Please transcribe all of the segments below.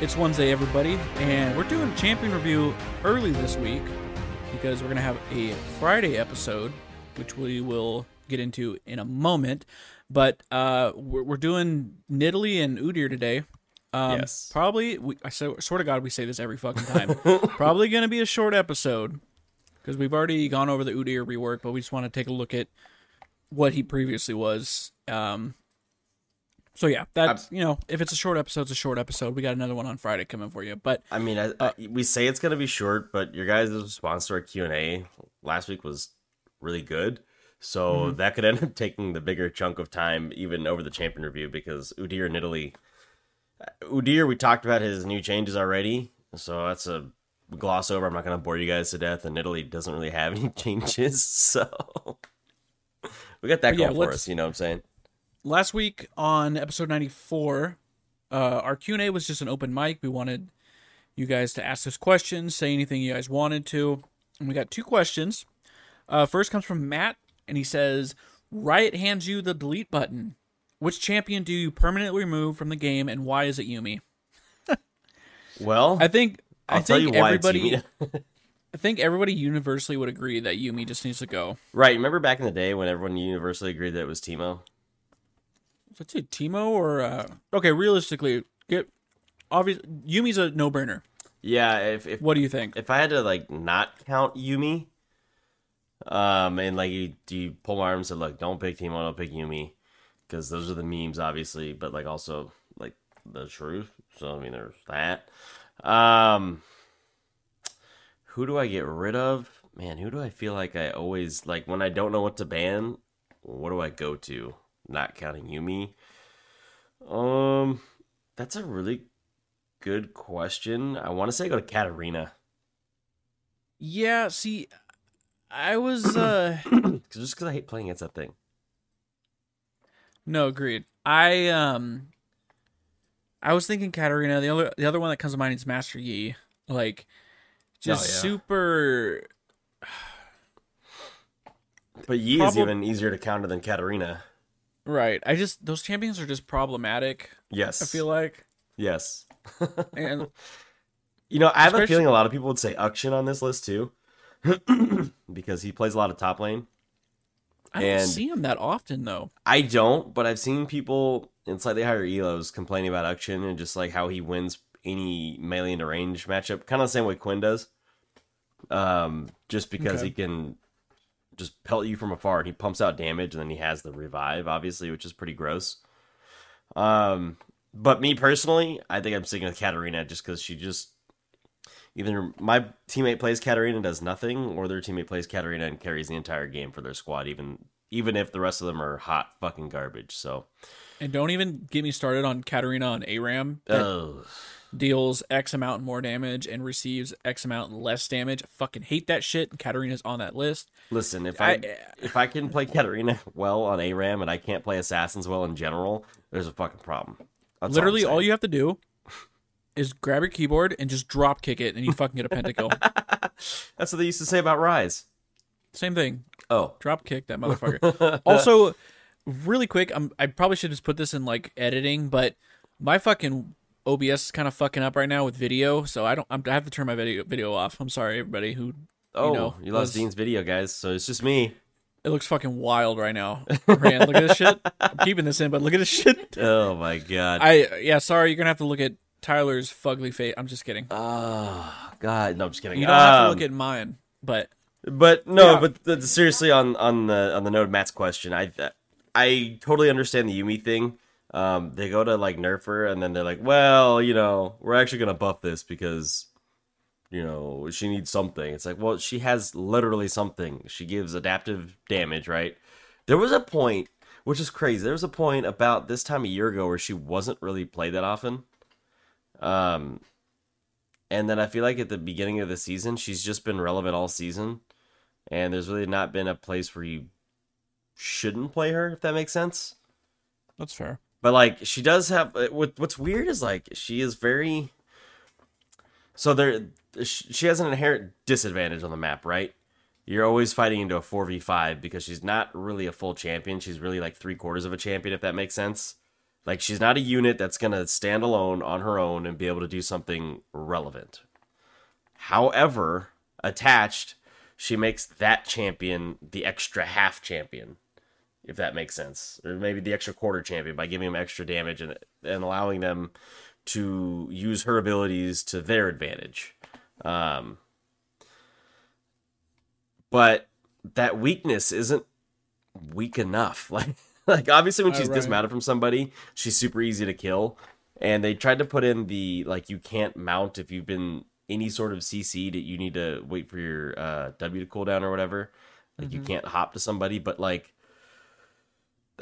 It's Wednesday, everybody, and we're doing champion review early this week because we're going to have a Friday episode, which we will get into in a moment. But uh, we're, we're doing Nidalee and Udyr today. Um, Yes. Probably, we, I swear to God, we say this every fucking time. probably going to be a short episode because we've already gone over the Udyr rework, but we just want to take a look at what he previously was. Um, so yeah, that's you know, if it's a short episode, it's a short episode. We got another one on Friday coming for you. But I mean, I, uh, I, we say it's gonna be short, but your guys' response to our Q and A last week was really good. So mm-hmm. that could end up taking the bigger chunk of time, even over the champion review, because Udyr and Nidalee. Uh, Udyr, we talked about his new changes already, so that's a gloss over. I'm not gonna bore you guys to death, and Nidalee doesn't really have any changes, so we got that But yeah, going for us. You know what I'm saying? Last week on episode 94 uh, our q&a was just an open mic. We wanted you guys to ask us questions say anything you guys wanted to. And we got two questions. Uh, first comes from matt and he says riot hands you the delete button. Which champion do you permanently remove from the game and why is it Yuumi? Well, i think I'll i tell think you why everybody i think everybody universally would agree that Yuumi just needs to go. Right. Remember back in the day when everyone universally agreed that it was Teemo? Let's say Teemo or uh, okay realistically get obvious Yuumi's a no-brainer Yeah. If if what do you think if I had to like not count Yuumi, um, and like you you pull my arm and said, look, don't pick Teemo, don't pick Yuumi, because those are the memes, obviously, but like also like the truth. So I mean, there's that. Um, who do I get rid of? Man, who do I feel like I always like when I don't know what to ban? What do I go to? Not counting Yuumi. Um, that's a really good question. I want to say go to Katarina. Yeah, see, I was uh just because I hate playing against that thing. no agreed. I um I was thinking Katarina. The other the other one that comes to mind is Master Yi. Like just Oh, yeah. super But Yi is even easier to counter than Katarina. Right. I just those champions are just problematic. Yes. I feel like Yes. and You know, I have a feeling a lot of people would say Akshan on this list too. because he plays a lot of top lane. I don't And- see him that often though. I don't, but I've seen people in slightly higher elos complaining about Akshan and just like how he wins any melee into range matchup. Kind of the same way Quinn does. Um, just because Okay. he can just pelt you from afar and he pumps out damage and then he has the revive, obviously, which is pretty gross. Um, but me personally, I think I'm sticking with Katarina just because she just either my teammate plays Katarina and does nothing, or their teammate plays Katarina and carries the entire game for their squad, even even if the rest of them are hot fucking garbage. So, And don't even get me started on Katarina on ARAM that Ugh. Deals X amount more damage and receives X amount less damage. I fucking hate that shit. Katarina's on that list. listen, if I, I- eh. if I can play Katarina well on ARAM and I can't play assassins well in general, there's a fucking problem. That's Literally, all, all, you have to do is grab your keyboard and just drop kick it, and you fucking get a pentakill. That's what they used to say about Ryze. Same thing. Oh, Drop kick that motherfucker. also, really quick, I'm, I probably should just put this in like editing, but my fucking OBS is kind of fucking up right now with video, so I don't. I'm, I have to turn my video video off. I'm sorry, everybody who. oh, you, know, lost was- Dean's video, guys. So it's just me. It looks fucking wild right now. Rand, look at this shit. I'm keeping this in, but look at this shit. Oh my god. I yeah, sorry, you're gonna have to look at Tyler's fugly face. I'm just kidding. Oh god, no, I'm just kidding. You don't have to Um, look at mine, but But no, Yeah. but th- seriously, on on the on the note of Matt's question, I I totally understand the Yuumi thing. Um, they go to like nerf her, and then they're like, well, you know, we're actually gonna buff this because, you know, she needs something. It's like, well, she has literally something. She gives adaptive damage, right? There was a point, which is crazy. There was a point about this time a year ago where she wasn't really played that often. Um, and then I feel like at the beginning of the season, she's just been relevant all season and there's really not been a place where you shouldn't play her if that makes sense that's fair. But like she does have uh, what what's weird is like she is very so there she has an inherent disadvantage on the map right? You're always fighting into a 4v5 because she's not really a full champion. She's really like three quarters of a champion if that makes sense. Like she's not a unit that's gonna stand alone on her own and be able to do something relevant. However, attached, she makes that champion the extra half champion, if that makes sense, or maybe the extra quarter champion by giving them extra damage and and allowing them to use her abilities to their advantage. Um, but that weakness isn't weak enough. Like like obviously when Oh, she's right. dismounted from somebody, she's super easy to kill. And they tried to put in the like you can't mount if you've been any sort of CC that you need to wait for your uh, W to cool down or whatever. Like you can't hop to somebody, but like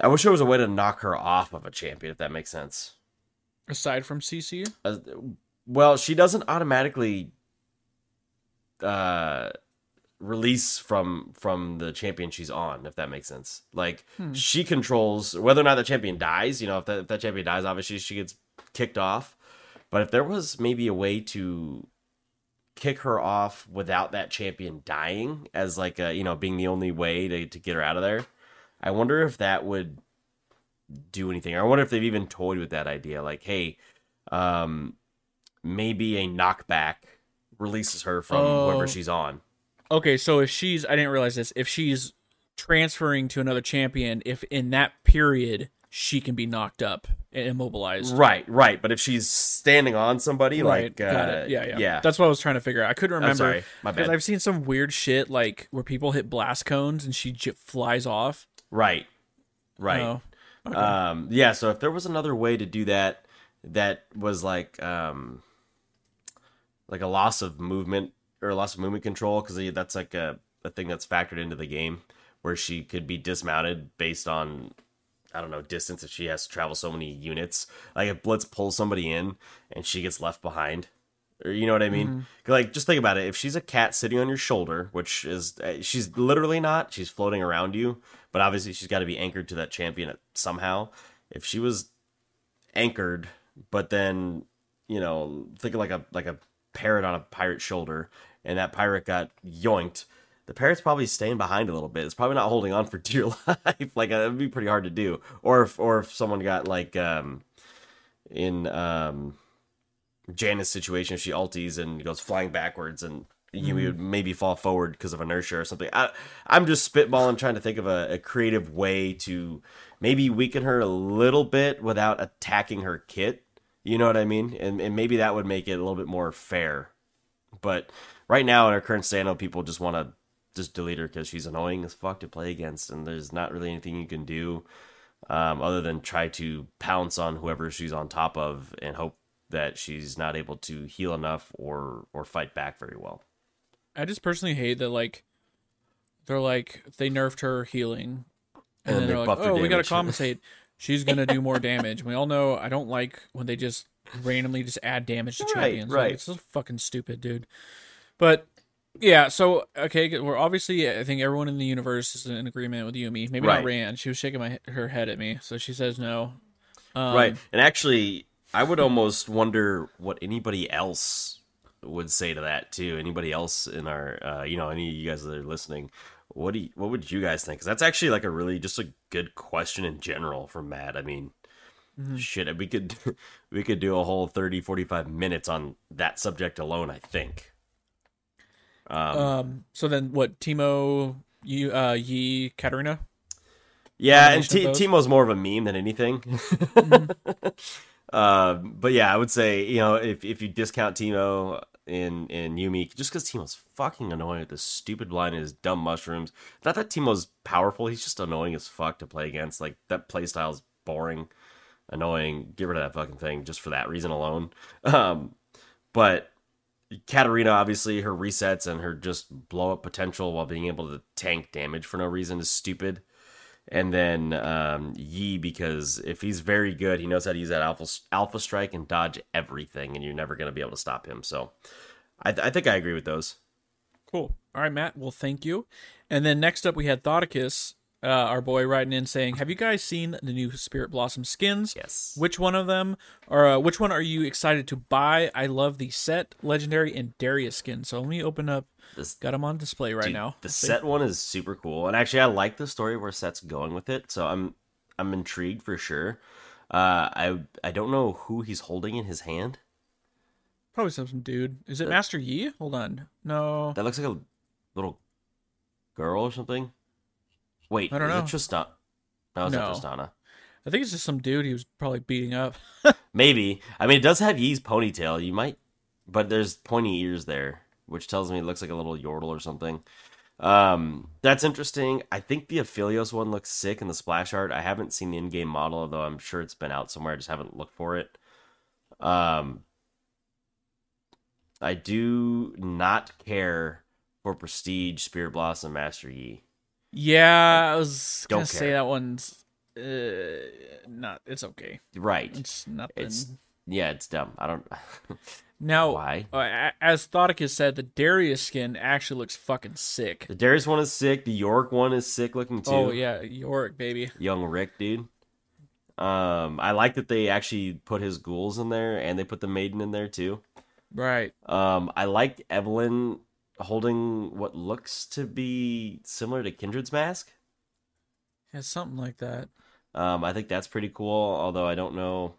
I wish there was a way to knock her off of a champion if that makes sense. Aside from CC, Uh, well, she doesn't automatically uh release from from the champion she's on if that makes sense. Like she controls whether or not the champion dies you know if that, if that champion dies obviously she gets kicked off. But if there was maybe a way to kick her off without that champion dying as like a you know being the only way to, to get her out of there i wonder if that would do anything i wonder if they've even toyed with that idea like hey um maybe a knockback releases her from Oh. whoever she's on okay. So if she's, I didn't realize this. If she's transferring to another champion, if in that period she can be knocked up and immobilized. right right but if she's standing on somebody Right, like uh. Yeah, yeah, yeah That's what I was trying to figure out. I couldn't I'm remember sorry my bad I've seen some weird shit like where people hit blast cones and she j- flies off. Right right Oh, okay. Um, yeah, so if there was another way to do that, that was like um, like a loss of movement or a loss of movement control, because that's like a, a thing that's factored into the game, where she could be dismounted based on I don't know distance if she has to travel so many units. Like if Blitz pulls somebody in and she gets left behind. Or, you know what I mean? Like, just think about it. If she's a cat sitting on your shoulder, which is uh, she's literally not, she's floating around you, but obviously she's got to be anchored to that champion somehow. If she was anchored, but then you know, think of like a like a parrot on a pirate's shoulder, and that pirate got yoinked. The parrot's probably staying behind a little bit. It's probably not holding on for dear life. like uh, it'd be pretty hard to do. Or if or if someone got like um in um Janet's situation, if she ulties and goes flying backwards and you would maybe fall forward because of inertia or something. I, I'm just spitballing, trying to think of a, a creative way to maybe weaken her a little bit without attacking her kit. You know what I mean? And, and maybe that would make it a little bit more fair. But right now, in her current stand people just want to just delete her because she's annoying as fuck to play against, and there's not really anything you can do um, other than try to pounce on whoever she's on top of and hope that she's not able to heal enough or or fight back very well. I just personally hate that like they're like they nerfed her healing, and, And then they they're like, oh, we gotta compensate. She's gonna do more damage. We all know I don't like when they just randomly just add damage to Right, champions. Like, right. it's just fucking stupid, dude. But yeah, so okay, we're obviously I think everyone in the universe is in agreement with Yuumi. Maybe Right. not Rand. She was shaking my her head at me, so she says no. Um, right. And actually, I would almost wonder what anybody else would say to that too. Anybody else in our, uh, you know, any of you guys that are listening, what do you, what would you guys think? Because that's actually like a really just a good question in general from Matt. I mean, shit, we could we could do a whole 30, 45 minutes on that subject alone. I think. Um, Um. So then, what? Teemo, you, uh, Yi, Katarina. Yeah, and T- Teemo's more of a meme than anything. um, but yeah, I would say you know if if you discount Teemo in in Yuumi, just because Teemo's fucking annoying with this stupid blind and his dumb mushrooms. Not that Teemo's powerful; he's just annoying as fuck to play against. Like that playstyle's boring, annoying. Get rid of that fucking thing just for that reason alone. Um, but Katarina, obviously, her resets and her just blow up potential while being able to tank damage for no reason is stupid. And then um, Yi, because if he's very good, he knows how to use that alpha alpha strike and dodge everything, and you're never going to be able to stop him. So, I, I think I agree with those. Cool. All right, Matt. Well, thank you. And then next up, we had Thoticus, uh, our boy, writing in saying, "Have you guys seen the new Spirit Blossom skins? Yes. Which one of them, or uh, which one are you excited to buy? I love the Sett, legendary, and Darius skin. So let me open up. This, Got them on display right dude, now. the Let's see. Sett one is super cool, and actually, I like the story where Sett's going with it. So I'm I'm intrigued for sure. Uh, I I don't know who he's holding in his hand. Probably some, some dude. Is it Master Yi? Hold on. No. That looks like a little girl or something. Wait, I don't is know. it Tristan? No, it's No. not Tristana. I think it's just some dude he was probably beating up. Maybe. I mean, it does have Yi's ponytail. You might, but there's pointy ears there, which tells me it looks like a little yordle or something. Um, that's interesting. I think the Aphelios one looks sick in the splash art. I haven't seen the in-game model, although I'm sure it's been out somewhere. I just haven't looked for it. Um, I do not care for Prestige, Spirit Blossom, Master Yi. yeah, I was gonna say that one's uh, not. It's okay. Right. It's nothing. It's yeah, it's dumb. I don't. now, Why? uh, as Thoticus said, the Darius skin actually looks fucking sick. The Darius one is sick. The Yorick one is sick looking too. Oh yeah, York baby. young Rick, dude. Um, I like that they actually put his ghouls in there, and they put the maiden in there too. Right. Um, I like Evelynn holding what looks to be similar to Kindred's mask. Yeah, something like that. Um, I think that's pretty cool. Although I don't know.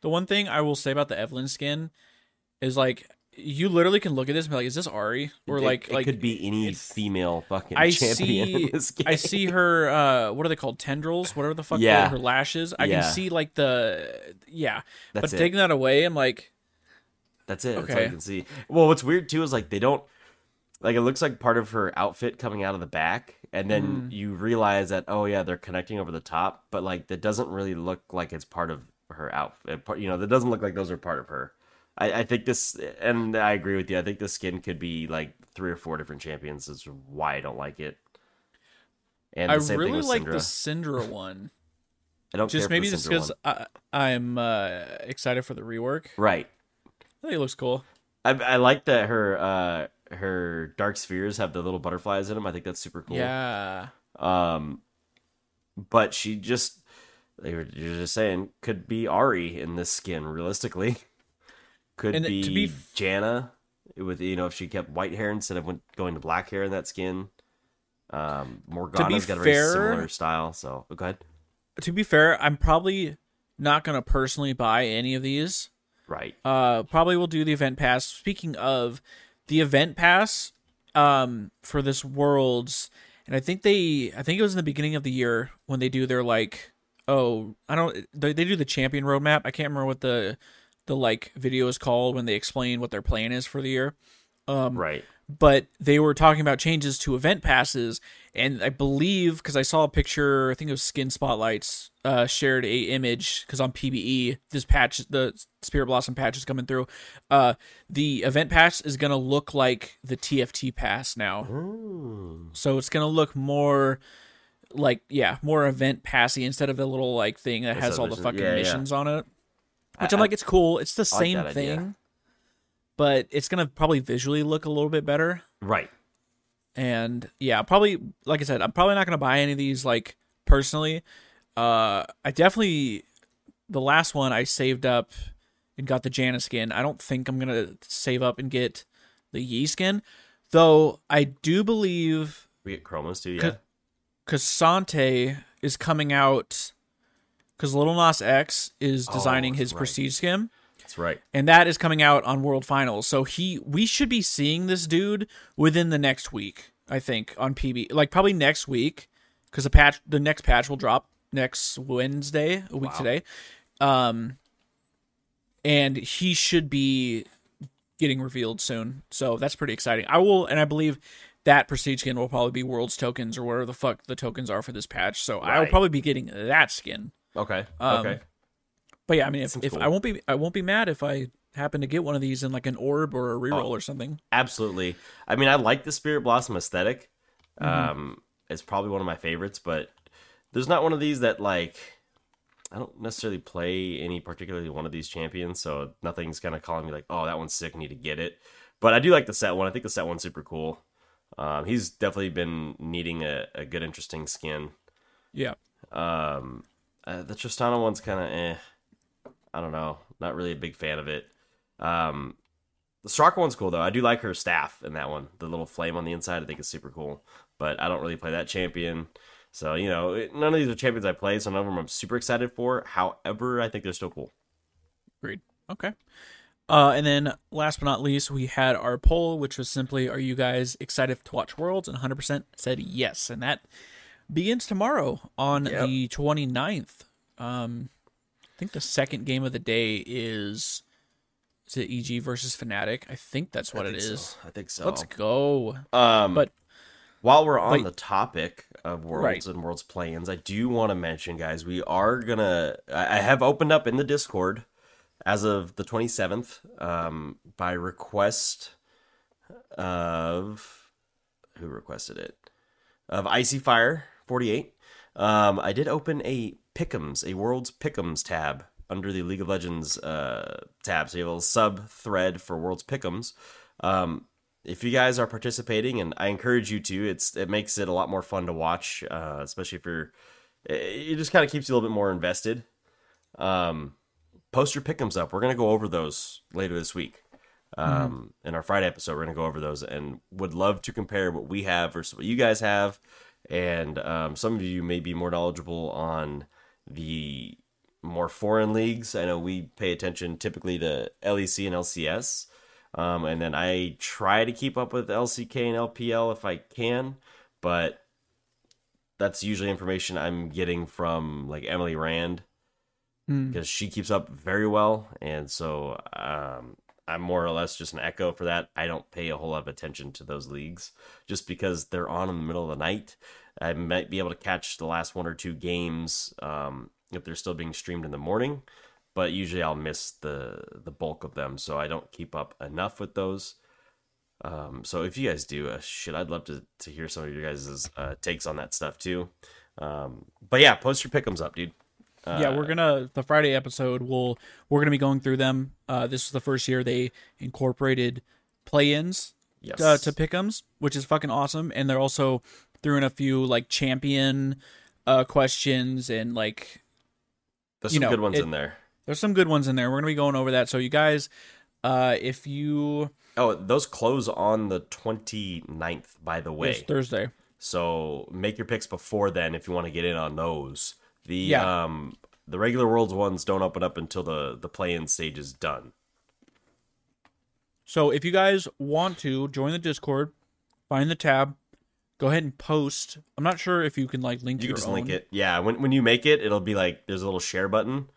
The one thing I will say about the Evelynn skin is like you literally can look at this and be like, "Is this Ahri?" Or It- like, it like could be any female fucking I champion see. in this game. I see her. Uh, what are they called? Tendrils. Whatever the fuck. Yeah. her lashes. I Yeah. can see like the yeah. That's but it. taking that away, I'm like, That's it. That's all Okay. you can see. Well, what's weird too is like they don't like it looks like part of her outfit coming out of the back, and then Mm. you realize that oh yeah, they're connecting over the top, but like that doesn't really look like it's part of her outfit. Part- You know, that doesn't look like those are part of her. I, I think this, and I agree with you. I think the skin could be like three or four different champions. Is why I don't like it. And the I same thing really like Syndra. the Syndra one. I don't Just care maybe for the just because. I'm uh, excited for the rework. right. I think it looks cool. I, I like that her uh her dark spheres have the little butterflies in them. I think that's super cool. Yeah. Um, but she just they were you're just saying could be Ahri in this skin realistically. Could And be, to be f- Janna with you know if she kept white hair instead of going to black hair in that skin. Um, Morgana's got a very fair- similar style. So go ahead. To be fair, I'm probably not gonna personally buy any of these. Right. Uh, probably will do the event pass. Speaking of the event pass, um, for this worlds, and I think they, I think it was in the beginning of the year when they do their like, oh, I don't, they, they do the champion roadmap. I can't remember what the, the like video is called when they explain what their plan is for the year. Um, right. but they were talking about changes to event passes and i believe because i saw a picture i think it was skin spotlights uh shared a image because on pbe this patch the spirit blossom patch is coming through uh the event pass is gonna look like the tft pass now Ooh. so it's gonna look more like yeah more event passy instead of the little like thing that That's has all the fucking yeah, yeah. missions on it which I- i'm like it's cool it's the I like same idea. thing but it's gonna probably visually look a little bit better Right. and yeah probably like i said i'm probably not going to buy any of these like personally uh i definitely the last one i saved up and got the Janna skin i don't think i'm going to save up and get the Yi skin though i do believe We get Chromas too. Yeah. K'Sante is coming out because Lil Nas X is designing Oh, his right. prestige skin That's right. and that is coming out on World Finals. So he, we should be seeing this dude within the next week. I think on PB, like probably next week, because the patch, the next patch will drop next Wednesday, a week Wow. today. Um, and he should be getting revealed soon. So that's pretty exciting. I will, and I believe that prestige skin will probably be World's tokens or whatever the fuck the tokens are for this patch. So I will probably be getting that skin. Okay. Um, okay. But yeah, I mean, if, if cool. I won't be, I won't be mad if I happen to get one of these in like an orb or a reroll Oh. or something. Absolutely. I mean, I like the Spirit Blossom aesthetic. Mm-hmm. Um, it's probably one of my favorites, but there's not one of these that like I don't necessarily play any particularly one of these champions, so nothing's kind of calling me like, oh, that one's sick, need to get it. But I do like the Sett one. I think the Sett one's super cool. Um, he's definitely been needing a, a good, interesting skin. Yeah, Um, uh, the Tristana one's kind of eh. I don't know. Not really a big fan of it. Um, the Straka one's cool though. I do like her staff in that one. The little flame on the inside, I think is super cool. But I don't really play that champion. So you know, none of these are champions I play, so none of them I'm super excited for. However, I think they're still cool. Agreed. Okay. Uh, and then last but not least, we had our poll, which was simply, "Are you guys excited to watch Worlds?" And 100% said yes, and that begins tomorrow on Yep. the 29th. Um, I think the second game of the day is is it EG versus Fnatic? I think that's what I it think so. I think so. Let's go. Um, But while we're on Like- the topic of worlds Right. and worlds play-ins, I do want to mention, guys, we are gonna. I I have opened up in the Discord as of the 27th um, by request of who requested it of Icy Fire 48. Um, I did open a Pick'ems, a Worlds Pick'ems tab under the League of Legends uh, tab. So you have a little sub thread for Worlds Pick'ems. Um, if you guys are participating, and I encourage you to, it's it makes it a lot more fun to watch, uh, especially if you're. It just kind of keeps you a little bit more invested. Um, post your pick'ems up. We're gonna go over those later this week. Um, in our Friday episode, we're gonna go over those, and would love to compare what we have versus what you guys have. And um, some of you may be more knowledgeable on the more foreign leagues. I know we pay attention typically to LEC and LCS. Um, and then I try to keep up with LCK and LPL if I can, but that's usually information I'm getting from like Emily Rand Hmm. because she keeps up very well, and so um, I'm more or less just an echo for that. I don't pay a whole lot of attention to those leagues just because they're on in the middle of the night. I might be able to catch the last one or two games um, if they're still being streamed in the morning, but usually I'll miss the the bulk of them, so I don't keep up enough with those. Um, so if you guys do, uh, shit, I'd love to to hear some of your guys' uh, takes on that stuff too. Um, but yeah, post your pick'ems up, dude. Yeah, we're gonna the Friday episode. We'll we're gonna be going through them. Uh, this is the first year they incorporated play-ins Yes. uh, to pick'ems, which is fucking awesome. And they're also threw in a few like champion uh, questions and like There's some know, good ones it- in there. there's some good ones in there. We're gonna be going over that. So you guys, uh, if you Oh, those close on the 29th, by the way. it's Thursday, So make your picks before then if you want to get in on those. The Yeah. um the regular worlds ones don't open up until the the play-in stage is done. So if you guys want to join the Discord, find the tab, go ahead and post. I'm not sure if you can like link You your can just own. link it. Yeah, when when you make it, it'll be like there's a little share button.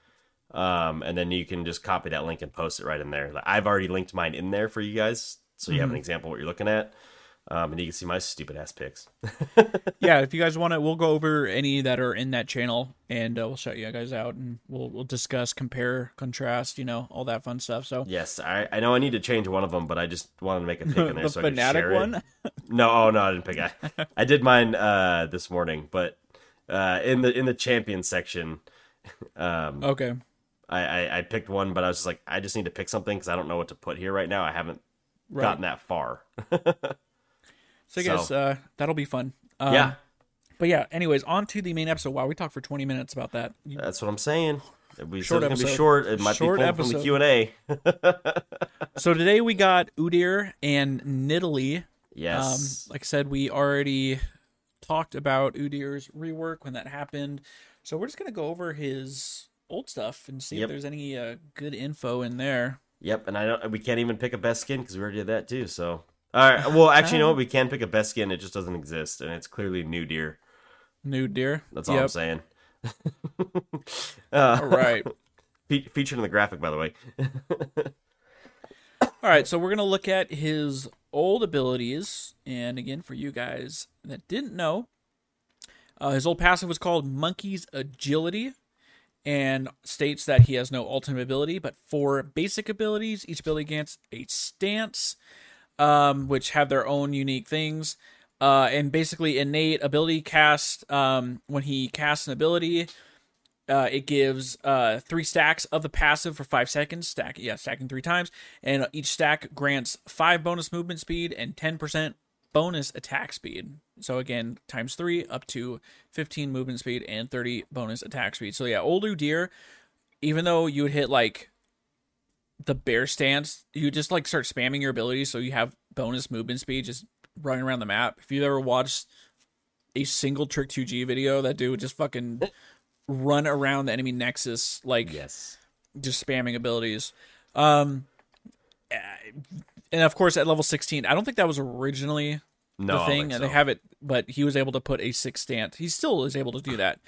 Um, and then you can just copy that link and post it right in there. Like, I've already linked mine in there for you guys, so you have an example of what you're looking at. Um, and you can see my stupid ass picks. yeah, if you guys want to, we'll go over any that are in that channel, and uh, we'll shout you guys out, and we'll we'll discuss, compare, contrast, you know, all that fun stuff. So Yes, I, I know I need to change one of them, but I just wanted to make a pick in there the so I could Fnatic share one. it. No, oh no, I didn't pick. I, I did mine uh, this morning, but uh, in the in the champion section, um, Okay. I, I I picked one, but I was just like, I just need to pick something because I don't know what to put here right now. I haven't Right. gotten that far. So I guess so- uh, that'll be fun. Um, yeah, But yeah. Anyways, on to the main episode. Wow, we talked for 20 minutes about that. You- that's what I'm saying. We Short said it's gonna be episode. short. It might Short be pulled from the. Q and A. So today we got Udyr and Nidalee. Um, Yes, like I said, we already talked about Udyr's rework when that happened. So we're just gonna go over his old stuff and see Yep. if there's any uh, good info in there. Yep, and I don't. We can't even pick a best skin because we already did that too. So, all right. Well, actually, you know what? We can pick a best skin. It just doesn't exist, and it's clearly new deer. New deer. That's all I'm saying. uh, All right. fe- featured in the graphic, by the way. All right, so we're gonna look at his old abilities, and again, for you guys that didn't know, uh, his old passive was called Monkey's Agility, and states that he has no ultimate ability, but four basic abilities. Each ability grants a stance, um, which have their own unique things. Uh, and basically, innate ability cast. Um, when he casts an ability, uh, it gives uh, three stacks of the passive for five seconds. Stack, yeah, stacking three times, and each stack grants five bonus movement speed and ten percent bonus attack speed. So again, times three up to fifteen movement speed and thirty bonus attack speed. So yeah, old deer. Even though you would hit like the bear stance, you just like start spamming your abilities, so you have bonus movement speed just running around the map. If you've ever watched a single Trick2G video, that dude would just fucking run around the enemy nexus like Yes. just spamming abilities. Um, and of course, at level 16, I don't think that was originally No, the thing, and so. they have it, but he was able to put a six stance. He still is able to do that,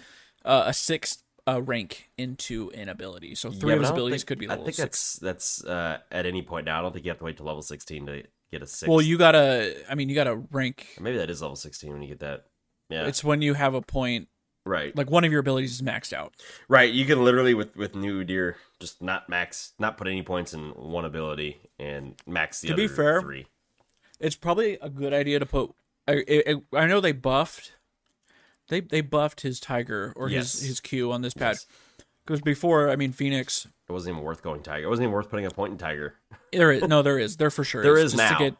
uh, a sixth uh, rank into an ability. So three Yeah, of his abilities think- could be level I think six. that's that's uh, at any point now. I don't think you have to wait to level sixteen to get a six. Well, you gotta. I mean, you gotta rank. maybe that is level sixteen when you get that. Yeah, It's when you have a point, right. like one of your abilities is maxed out. Right, you can literally with with new deer just not max, not put any points in one ability and max the To other be fair, three. It's probably a good idea to put. I, I, I know they buffed. They they buffed his tiger or Yes. his his Q on this patch because before I mean Phoenix It wasn't even worth going tiger. It wasn't even worth putting a point in tiger. There is no, there is there for sure. There is is just to now. get.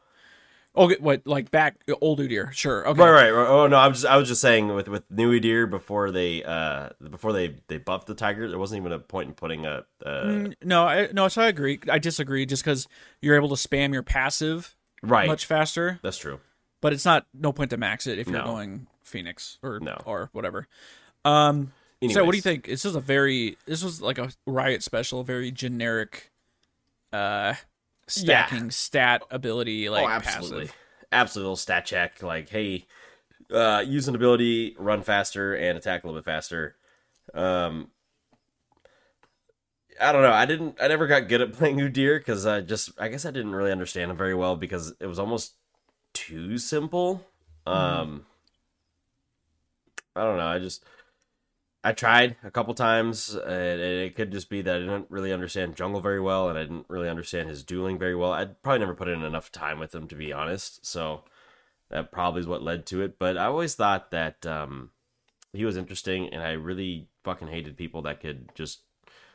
Okay, what like back old deer? Sure. Okay. Right, right, right. Oh no, I was just I was just saying with with new deer before they uh before they they buffed the tiger, there wasn't even a point in putting a. Uh, Mm, No, I no. So I agree. I disagree. Just because you're able to spam your passive right, much faster, that's true. but it's not no point to max it if you're No. going Phoenix or No. or whatever. Um. So what do you think? This is a very this was like a riot special, very generic, uh, stacking stat ability like oh, absolutely, passive. absolutely. Stat check, like hey, uh, use an ability, run faster and attack a little bit faster. Um, I don't know. I didn't. I never got good at playing Udyr because I just. I guess I didn't really understand him very well because it was almost too simple. Um, I don't know. I just. I tried a couple times, and it could just be that I didn't really understand jungle very well, and I didn't really understand his dueling very well. I'd probably never put in enough time with him to be honest, so that probably is what led to it. But I always thought that um, he was interesting, and I really fucking hated people that could just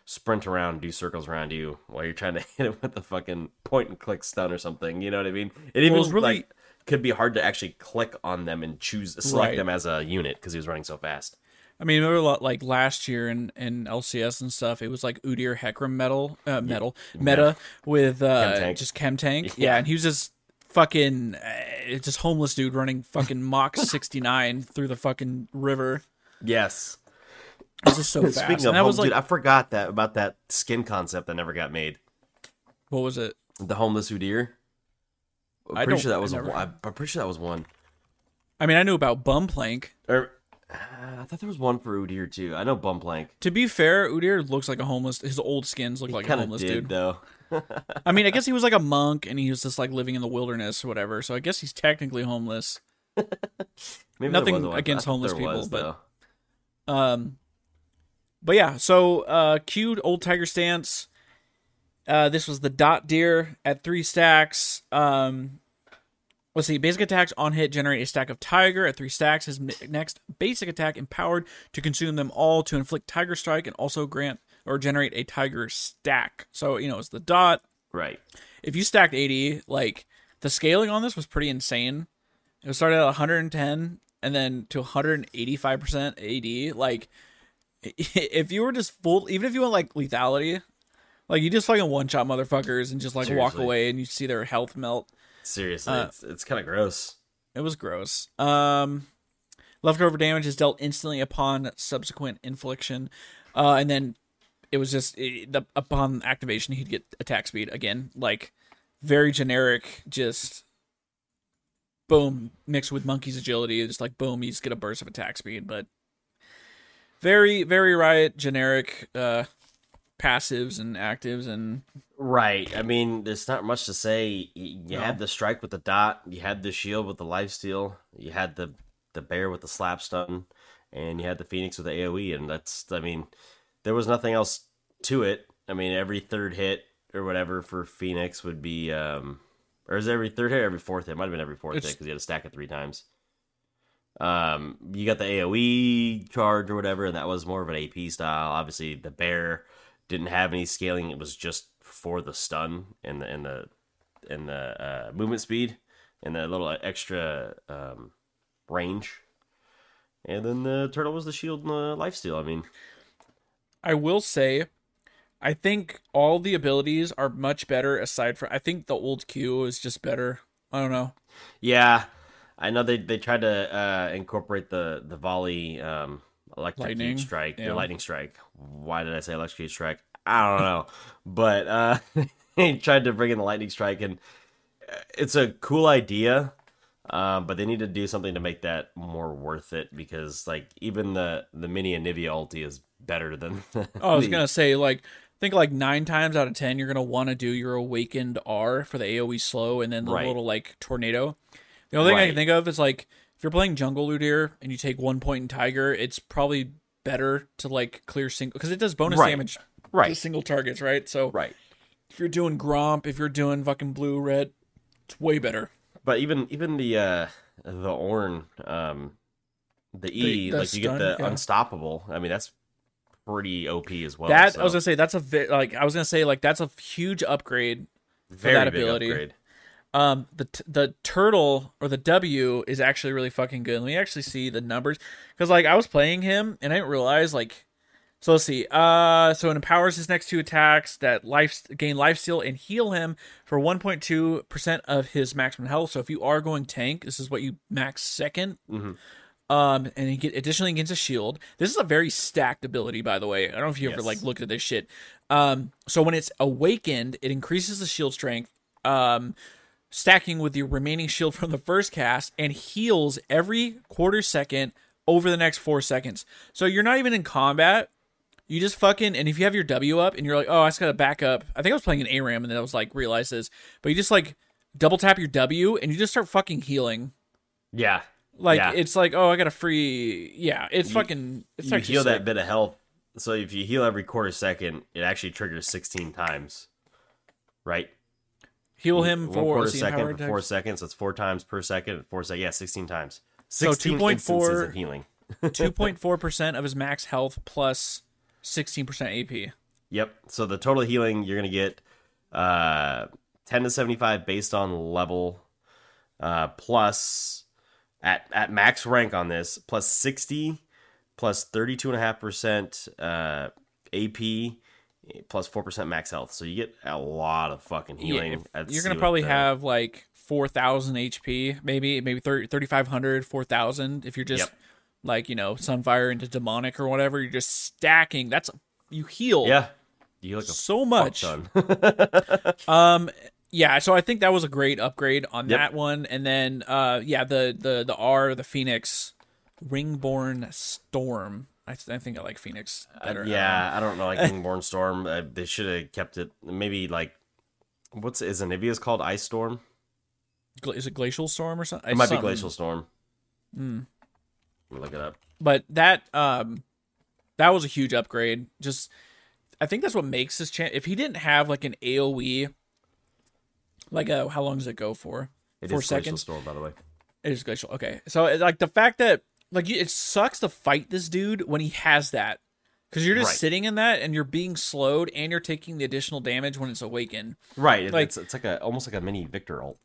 sprint around, do circles around you while you're trying to hit him with the fucking point and click stun or something. You know what I mean? It even it's really- like could be hard to actually click on them and choose select Right. them as a unit because he was running so fast. I mean, remember like last year in, in LCS and stuff, it was like Udyr Hecarim metal, uh, metal meta with uh, Chemtank. just Chemtank. Yeah. Yeah. and he was just fucking uh, just homeless dude running fucking Mach 69 through the fucking river. Yes. Was just so fast. Speaking and of that home, was like, dude, I forgot that about that skin concept that never got made. what was it? The homeless Udyr. I'm pretty sure that I was. never- one- I'm pretty sure that was one. I mean, I knew about Bumplank. Or uh, I thought there was one for Udyr too. I know bum plank. To be fair, Udyr looks like a homeless. His old skins look like a homeless did dude. though. I mean, I guess he was like a monk and he was just like living in the wilderness or whatever. So I guess he's technically homeless. Maybe Nothing there was one. against homeless people, was, but- though. Um, but yeah, so uh, queued old tiger stance. Uh, this was the dot deer at three stacks. Um, let's see. Basic attacks on hit generate a stack of tiger at three stacks. His next basic attack empowered to consume them all to inflict tiger strike and also grant or generate a tiger stack. So you know it's the dot. right. If you stacked 80, like the scaling on this was pretty insane. It started at 110 and then to 185% AD. Like, if you were just full, even if you went like lethality, like you just fucking one shot motherfuckers and just like walk away and you see their health melt. Seriously, Uh, it's it's kind of gross. It was gross. Um, leftover damage is dealt instantly upon subsequent infliction, uh, and then it was just it, the, upon activation he'd get attack speed again, like very generic, just boom mixed with monkey's agility, just like boom, he's get a burst of attack speed, but very very riot generic uh passives and actives and Right. I mean, there's not much to say. You, you No. had the strike with the dot. You had the shield with the life steal. You had the the bear with the slap stun, and you had the phoenix with the AOE. And that's, I mean, there was nothing else to it. I mean, every third hit or whatever for phoenix would be, um, or is it every third hit, or every fourth hit? Might have been every fourth hit because you had to stack it three times. Um, you got the AOE charge or whatever, and that was more of an AP style. Obviously, the bear didn't have any scaling; it was just for the stun and the and the and the uh, movement speed and the little extra um, range. And then the turtle was the shield and the lifesteal. I mean, I will say, I think all the abilities are much better aside from. I think the old Q is just better. I don't know. yeah, I know they they tried to uh, incorporate the the volley um, electrocute Lightning, strike, yeah. the lightning strike. Why did I say electrocute strike? I don't know, but uh, they tried to bring in the lightning strike, and uh, it's a cool idea. Um, but they need to do something to make that more worth it because, like, even the the mini Anivia ulti is better than. Oh, I was the- gonna say like I think like nine times out of ten you're gonna want to do your awakened R for the AOE slow and then the Right. little like tornado. The only thing I can think of is like if you're playing jungle Ludir and you take one point in Tiger, it's probably better to like clear single because it does bonus Right. damage to right, single targets, right? So right. if you're doing Gromp, if you're doing fucking blue red, it's way better. But even even the uh the Orn um the E The- the like you get the yeah. unstoppable. I mean that's pretty OP as well. that so I was gonna say that's a vi- like I was gonna say like that's a huge upgrade very that big ability. upgrade. Um, the t- the turtle or the W is actually really fucking good. Let me actually see the numbers because like I was playing him and I didn't realize like. So let's see. Uh, so it empowers his next two attacks that life gain life steal and heal him for 1.2 percent of his maximum health. So if you are going tank, this is what you max 2nd Mhm. Um, and he get additionally gains a shield. This is a very stacked ability, by the way. I don't know if you ever like looked at this shit. Um, so when it's awakened, it increases the shield strength. Um, stacking with your remaining shield from the first cast and heals every quarter second over the next four seconds. So you're not even in combat. You just fucking and if you have your W up and you're like, oh, I just gotta back up. I think I was playing an ARAM and then I was like, realize this, but you just like double tap your W and you just start fucking healing. Yeah. Like Yeah. it's like, oh, I got a free. Yeah, it's You- fucking. It's you heal that bit of health. So if you heal every quarter second, it actually triggers 16 times. Right? Heal him One for quarter second for four seconds. That's four times per second. Four seconds. Yeah, 16 times. So 16 2.4 instances of healing. Two point four percent of his max health plus sixteen percent AP. Yep. So the total healing you're gonna get uh 10 to 75 based on level uh plus at at max rank on this plus 60 plus 32.5% uh AP plus 4% max health. So you get a lot of fucking healing. Yeah, you're gonna probably the- have like four thousand HP, maybe maybe 30, 3,500, 4,000 if you're just Yep. like you know Sunfire into demonic or whatever. You're just stacking. That's you heal. Yeah. You heal a so much. Um, yeah. So I think that was a great upgrade on Yep. that one. And then, uh, yeah, the the the R, the Phoenix, Wingborne Storm. I, I think I like Phoenix better. yeah, I don't know like Wingborne Storm. Uh, they should have kept it maybe like what's is Anivia's called Ice Storm? Gla- is it Glacial Storm or something? It might Something. be Glacial Storm. Mm. Look it up. But that um, that was a huge upgrade. Just, I think that's what makes this chance. If he didn't have like an AOE, like a how long does it go for? It Four is Glacial seconds? Storm, by the way. It is glacial. Okay, so like the fact that like it sucks to fight this dude when he has that because you're just Right. sitting in that and you're being slowed and you're taking the additional damage when it's awakened. Right. Like- it's it's like a almost like a mini Viktor ult.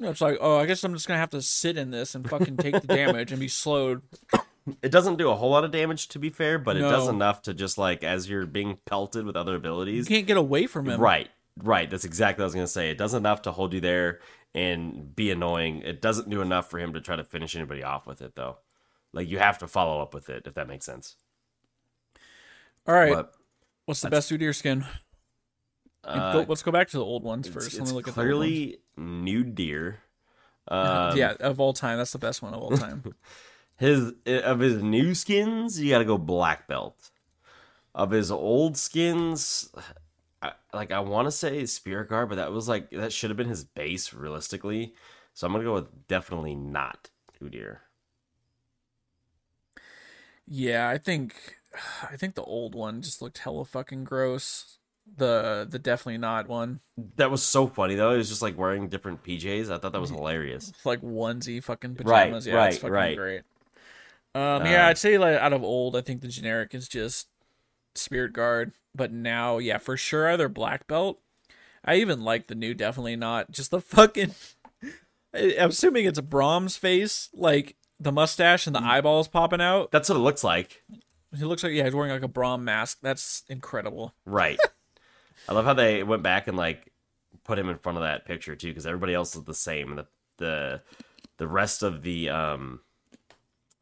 It's like, oh, I guess I'm just gonna have to sit in this and fucking take the damage and be slowed. It doesn't do a whole lot of damage to be fair, but it does enough to just like as you're being pelted with other abilities, You can't get away from him. Right. Right. That's exactly what I was gonna say. It does enough to hold you there and be annoying. It doesn't do enough for him to try to finish anybody off with it though. Like you have to follow up with it if that makes sense. All right. But What's the best Udyr skin? And uh, go, let's go back to the old ones it's, first. Let it's me look at clearly nude deer. Um, yeah, of all time, that's the best one of all time. His of his new skins, you got to go black belt. Of his old skins, I, like I want to say Spirit Guard, but that was like that should have been his base realistically. So I'm gonna go with definitely not Udyr. Yeah, I think, I think the old one just looked hella fucking gross. The the definitely not one. That was so funny though. It was just like wearing different PJs. I thought that was hilarious. It's like onesie fucking Right, pajamas. yeah, right, it's fucking right. great. Um, yeah, Uh, I'd say like out of old, I think the generic is just Spirit Guard. But now, yeah, for sure, either black belt. I even like the new, definitely not. Just the fucking. I'm assuming it's a Brahms face, like the mustache and the eyeballs popping out. That's what it looks like. He looks like yeah, he's wearing like a Brahm mask. That's incredible. Right. I love how they went back and like put him in front of that picture too, because everybody else is the same. The the the rest of the um,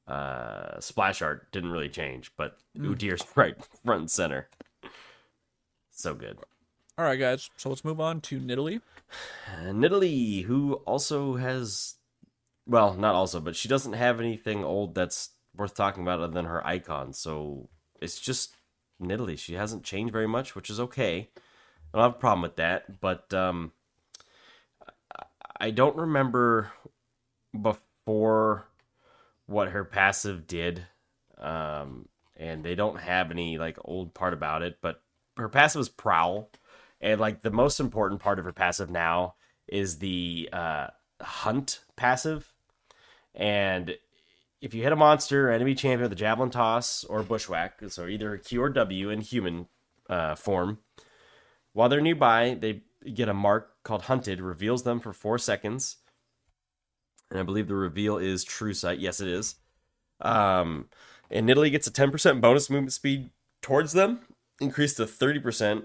uh, splash art didn't really change, but Mm. Udyr's right front and center. So good. All right, guys. So let's move on to Nidalee. Nidalee, who also has, well, not also, but she doesn't have anything old that's worth talking about other than her icon. So it's just Nidalee. She hasn't changed very much, which is okay. I don't have a problem with that. But um, I- don't remember before what her passive did. Um, and they don't have any like old part about it, but her passive is prowl. And like the most important part of her passive now is the uh, hunt passive. And if you hit a monster, enemy champion with a javelin toss or bushwhack, so either Q or W in human uh, form, while they're nearby, they get a mark called hunted, reveals them for four seconds. And I believe the reveal is true sight. Yes, it is. Um, and Nidalee gets a 10% bonus movement speed towards them, increased to 30%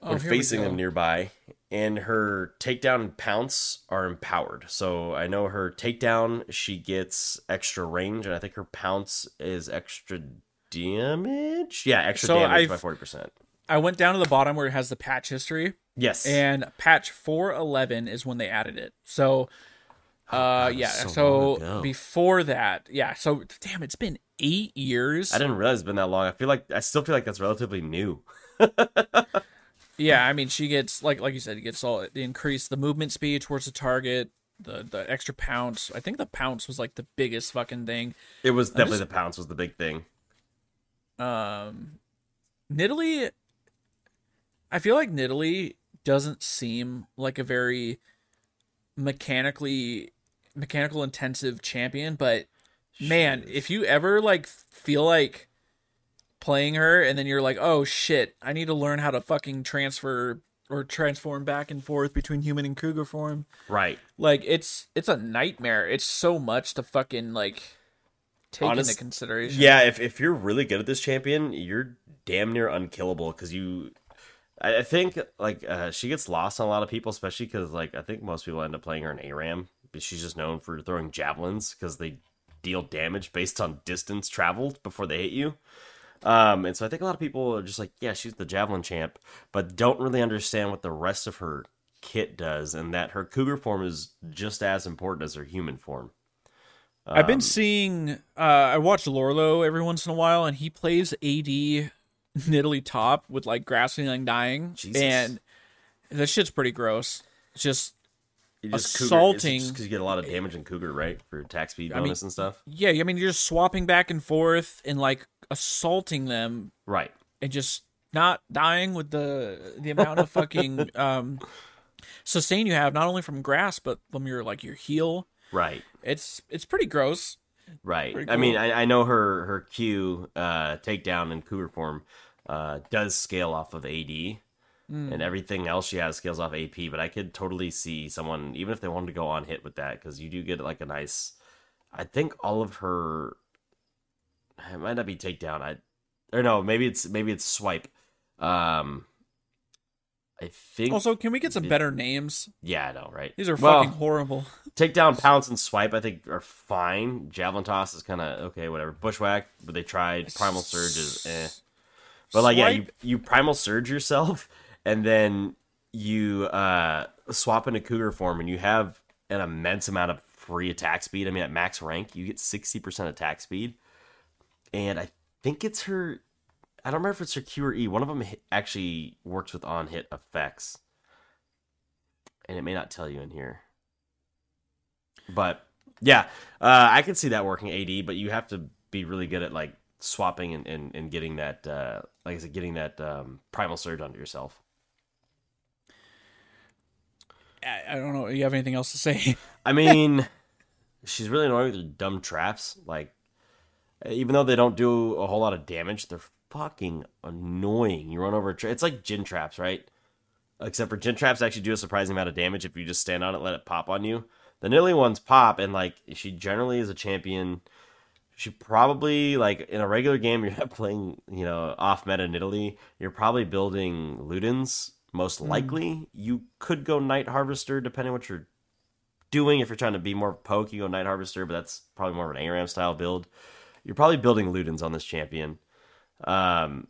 Oh, when we facing them nearby. And her takedown and pounce are empowered. So I know her takedown, she gets extra range, and I think her pounce is extra damage. Yeah, extra So damage I've- by 40%. I went down to the bottom where it has the patch history, Yes. and patch 411 is when they added it. So, uh, God, it was yeah. so So, before that, yeah. So, damn, it's been eight years. I didn't realize it's been that long. I feel like I still feel like that's relatively new. Yeah, I mean, she gets like like you said, it gets all the increase the movement speed towards the target, the the extra pounce. I think the pounce was like the biggest fucking thing. It was definitely just- the pounce was the big thing. Um, Nidalee, I feel like Nidalee doesn't seem like a very mechanically mechanical intensive champion, but man, if you ever like feel like playing her and then you're like, oh shit, I need to learn how to fucking transfer or transform back and forth between human and cougar form. Right. Like it's it's a nightmare. It's so much to fucking like take Honest- into consideration. Yeah, if if you're really good at this champion, you're damn near unkillable because you. I I think like uh, she gets lost on a lot of people, especially because like I think most people end up playing her in ARAM, but she's just known for throwing javelins because they deal damage based on distance traveled before they hit you. Um, and so I think a lot of people are just like, yeah, she's the javelin champ, but don't really understand what the rest of her kit does, and that her cougar form is just as important as her human form. I've Um, been seeing. Uh, I watch Lorlo every once in a while, and he plays AD Nidalee top with like grasping and dying, Jesus. and that shit's pretty gross. It's just assaulting- because you get a lot of damage in cougar, right, for attack speed mean- bonus and stuff. yeah. I mean, you're just swapping back and forth and like assaulting them Right. and just not dying with the the amount of fucking um sustain you have, not only from grass but from your like your heal. Right. It's it's pretty gross. Right. Pretty I mean. I, I know her her Q uh, takedown in cougar form uh, does scale off of AD, Hmm. and everything else she has scales off AP. But I could totally see someone, even if they wanted to go on hit with that, because you do get like a nice. I think all of her. It might not be takedown. I, or no, maybe it's maybe it's swipe. Um, I think. Also, can we get some better names? yeah, I know, right? These are Well, fucking horrible. Takedown, pounce, and swipe, I think, are fine. Javelin toss is kind of okay, whatever. Bushwhack, but they tried. Primal surge is eh. But like, yeah, you you primal surge yourself, and then you uh swap into cougar form, and you have an immense amount of free attack speed. I mean, at max rank, you get sixty percent attack speed, and I think it's her. I don't remember if it's her Q or E. One of them actually works with on hit effects, and it may not tell you in here. But yeah, uh, I can see that working AD, but you have to be really good at like swapping and, and, and getting that, uh, like I said, getting that um, primal surge onto yourself. I, I don't know. You have anything else to say? I mean, she's really annoying with her dumb traps. Like, even though they don't do a whole lot of damage, they're fucking annoying. You run over a tra- It's like gin traps, right? Except for gin traps actually do a surprising amount of damage if you just stand on it, let it pop on you. The Nilly ones pop, and like she generally is a champion. She probably like in a regular game, you're not playing, you know, off meta Nidalee. You're probably building Ludens. Most likely, you could go Night Harvester depending what you're doing. If you're trying to be more poke, you go Night Harvester, but that's probably more of an ARAM style build. You're probably building Ludens on this champion. Um,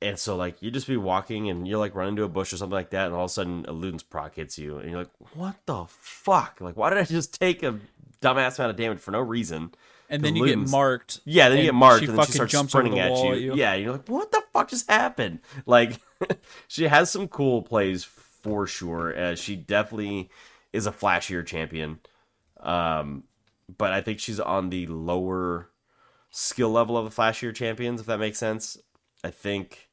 and so like you just be walking and you're like running into a bush or something like that, and all of a sudden a Luden's proc hits you, and you're like, "What the fuck? Like, why did I just take a dumbass amount of damage for no reason?" And then you get marked. Yeah, then you get marked, and then she starts jumps sprinting at you. at you. Yeah, you're like, "What the fuck just happened?" Like, she has some cool plays for sure. Uh, she definitely is a flashier champion, um, but I think she's on the lower skill level of the flashier champions, if that makes sense. I think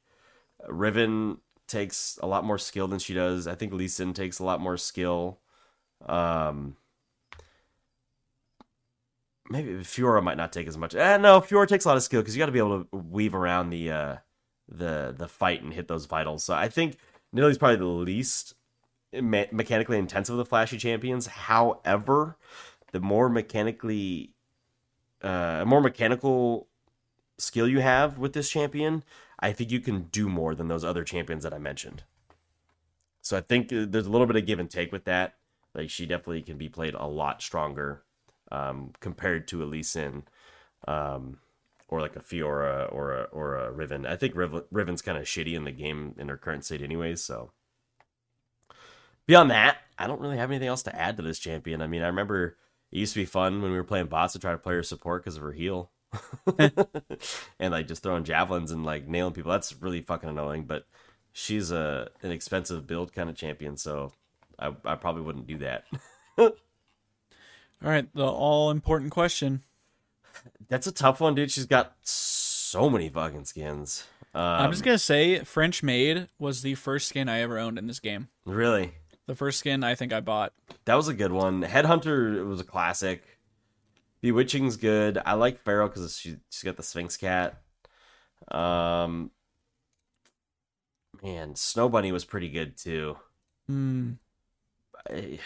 Riven takes a lot more skill than she does. I think Lee Sin takes a lot more skill. Um, maybe Fiora might not take as much. Eh, no, Fiora takes a lot of skill because you got to be able to weave around the uh, the the fight and hit those vitals. So I think Nidalee's probably the least me- mechanically intensive of the flashy champions. However, the more mechanically, uh, more mechanical skill you have with this champion, I think you can do more than those other champions that I mentioned. So I think uh, there's a little bit of give and take with that. Like she definitely can be played a lot stronger um, compared to a Lee Sin, um, or like a Fiora or a or a Riven. I think Riv- Riven's kind of shitty in the game in her current state, anyways. So beyond that, I don't really have anything else to add to this champion. I mean, I remember it used to be fun when we were playing bots to try to play her support because of her heal. and like just throwing javelins and like nailing people. That's really fucking annoying. But she's a an expensive build kind of champion, so I I probably wouldn't do that. All right, the all important question. That's a tough one, dude. She's got so many fucking skins. Um, I'm just gonna say French Maid was the first skin I ever owned in this game. really The first skin I think I bought. that was a good one. Headhunter was a classic. Bewitching's good. I like Pharaoh because she she's got the Sphinx cat. Um, man, Snow Bunny was pretty good too. Hmm. I,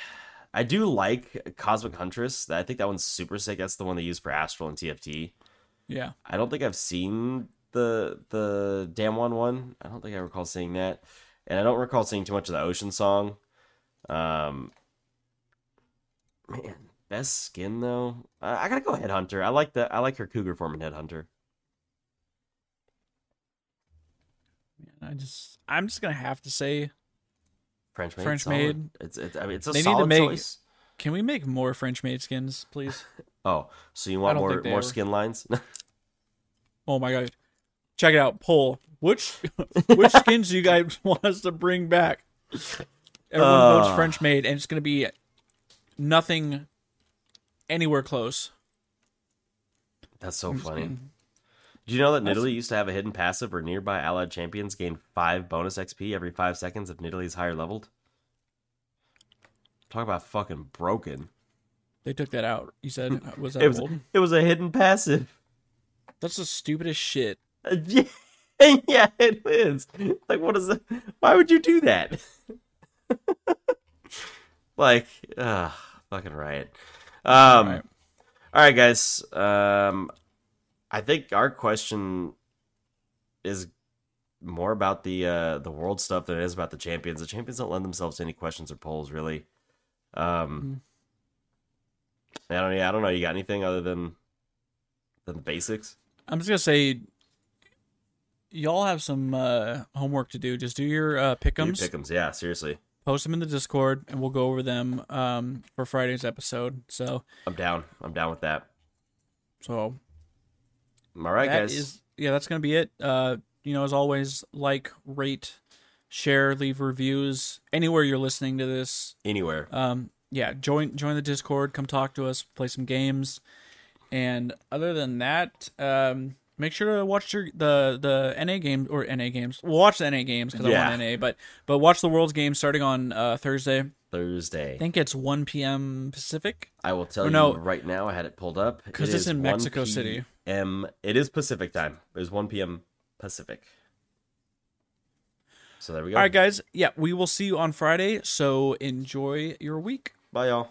I do like Cosmic Huntress. I think that one's super sick. That's the one they use for Astral and TFT. Yeah. I don't think I've seen the the Damwon one. I don't think I recall seeing that, and I don't recall seeing too much of the Ocean Song. Um, man, best skin though. I, I gotta go Headhunter. I like the I like her Cougar form in Headhunter. I just I'm just gonna have to say, French made. French solid. made. It's it's I mean it's a They need to solid make- choice. can we make more French Maid skins, please? Oh, so you want more more ever- skin lines? oh my god. Check it out. Poll. Which which skins do you guys want us to bring back? Everyone votes Uh. French Maid, and it's gonna be nothing anywhere close. That's so funny. Did you know that Nidalee used to have a hidden passive where nearby allied champions gain five bonus XP every five seconds if Nidalee's higher leveled? Talk about fucking broken. They took that out. You said was that It was old? it was a hidden passive. That's the stupidest shit. Uh, Yeah, yeah, it is. Like, what is that? Why would you do that? like, uh, fucking riot. Um, Right. all right, guys. Um, I think our question is more about the uh the world stuff than it is about the champions. The champions don't lend themselves to any questions or polls, really. Um, I don't. Yeah, I don't know. You got anything other than than the basics? I'm just gonna say, y'all have some uh, homework to do. Just do your uh, Your pick'ems, yeah. Seriously, post them in the Discord, and we'll go over them um, for Friday's episode. So, I'm down. I'm down with that. so All right, that guys. is- yeah, that's gonna be it. Uh, you know, as always, like, rate, share, leave reviews anywhere you're listening to this. Anywhere. Um, yeah, join join the Discord. Come talk to us. Play some games. And other than that, um, make sure to watch your the the NA games or NA games. We'll watch the NA games because I Yeah. want NA. But but watch the World's game starting on uh, Thursday. I think it's 1 p.m. Pacific. I will tell Or you no. right now. I had it pulled up 'Cause It it's in 1 Mexico City. p.m. It is Pacific time. It is 1 p.m. Pacific. So there we go. All right, guys. Yeah, we will see you on Friday. So enjoy your week. Bye, y'all.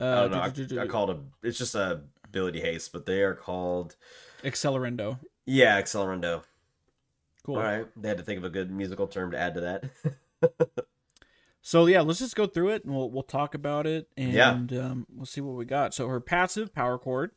Uh, I don't know. do- do- do- I, I called a. It's just a ability haste, but they are called. Accelerando. Yeah, Accelerando. Cool. All right. They had to think of a good musical term to add to that. So yeah, let's just go through it and we'll we'll talk about it and Yeah. um, we'll see what we got. So her passive power chord.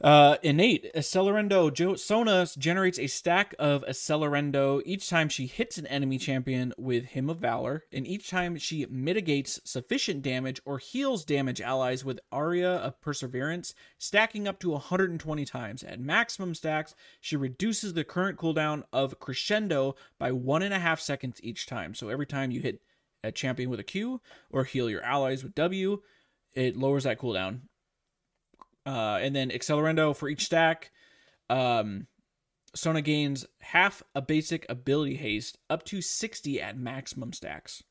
Uh, innate Accelerando jo- Sona generates a stack of Accelerando each time she hits an enemy champion with Hymn of Valor, and each time she mitigates sufficient damage or heals damage allies with Aria of Perseverance, stacking up to 120 times. At maximum stacks, she reduces the current cooldown of Crescendo by one and a half seconds each time. So every time you hit a champion with a Q or heal your allies with W, it lowers that cooldown uh, and then accelerando for each stack. Um, Sona gains half a basic ability haste up to 60 at maximum stacks.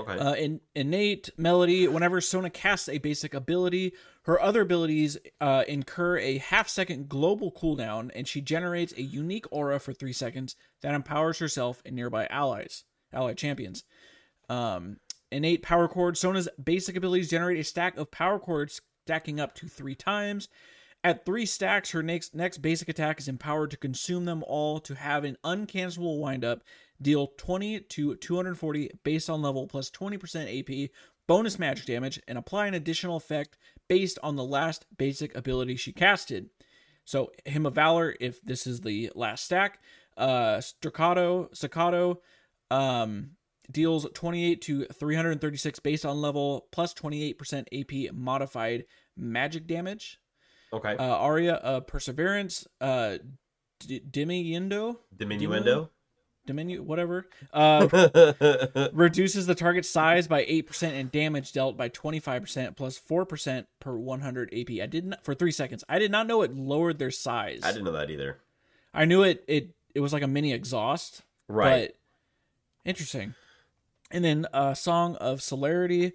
Okay. Uh, in innate melody, whenever Sona casts a basic ability, her other abilities uh, incur a half second global cooldown, and she generates a unique aura for three seconds that empowers herself and nearby allies, allied champions. Um, innate power chord, Sona's basic abilities generate a stack of power chords stacking up to three times. At three stacks, her next next basic attack is empowered to consume them all to have an uncancelable windup, deal 20 to 240 based on level plus 20% AP, bonus magic damage, and apply an additional effect based on the last basic ability she casted. So Hymn of Valor, if this is the last stack, uh Staccato, Staccato, um deals 28 to 336 based on level plus 28% AP modified magic damage. okay. Uh, Aria of Perseverance, uh, D- Diminuendo, Diminuendo. Diminu, whatever, uh, reduces the target size by 8% and damage dealt by 25% plus 4% per 100 AP. I didn't for 3 seconds. I did not know it lowered their size. I didn't know that either. I knew it it it was like a mini exhaust. Right. But interesting. And then uh Song of Celerity.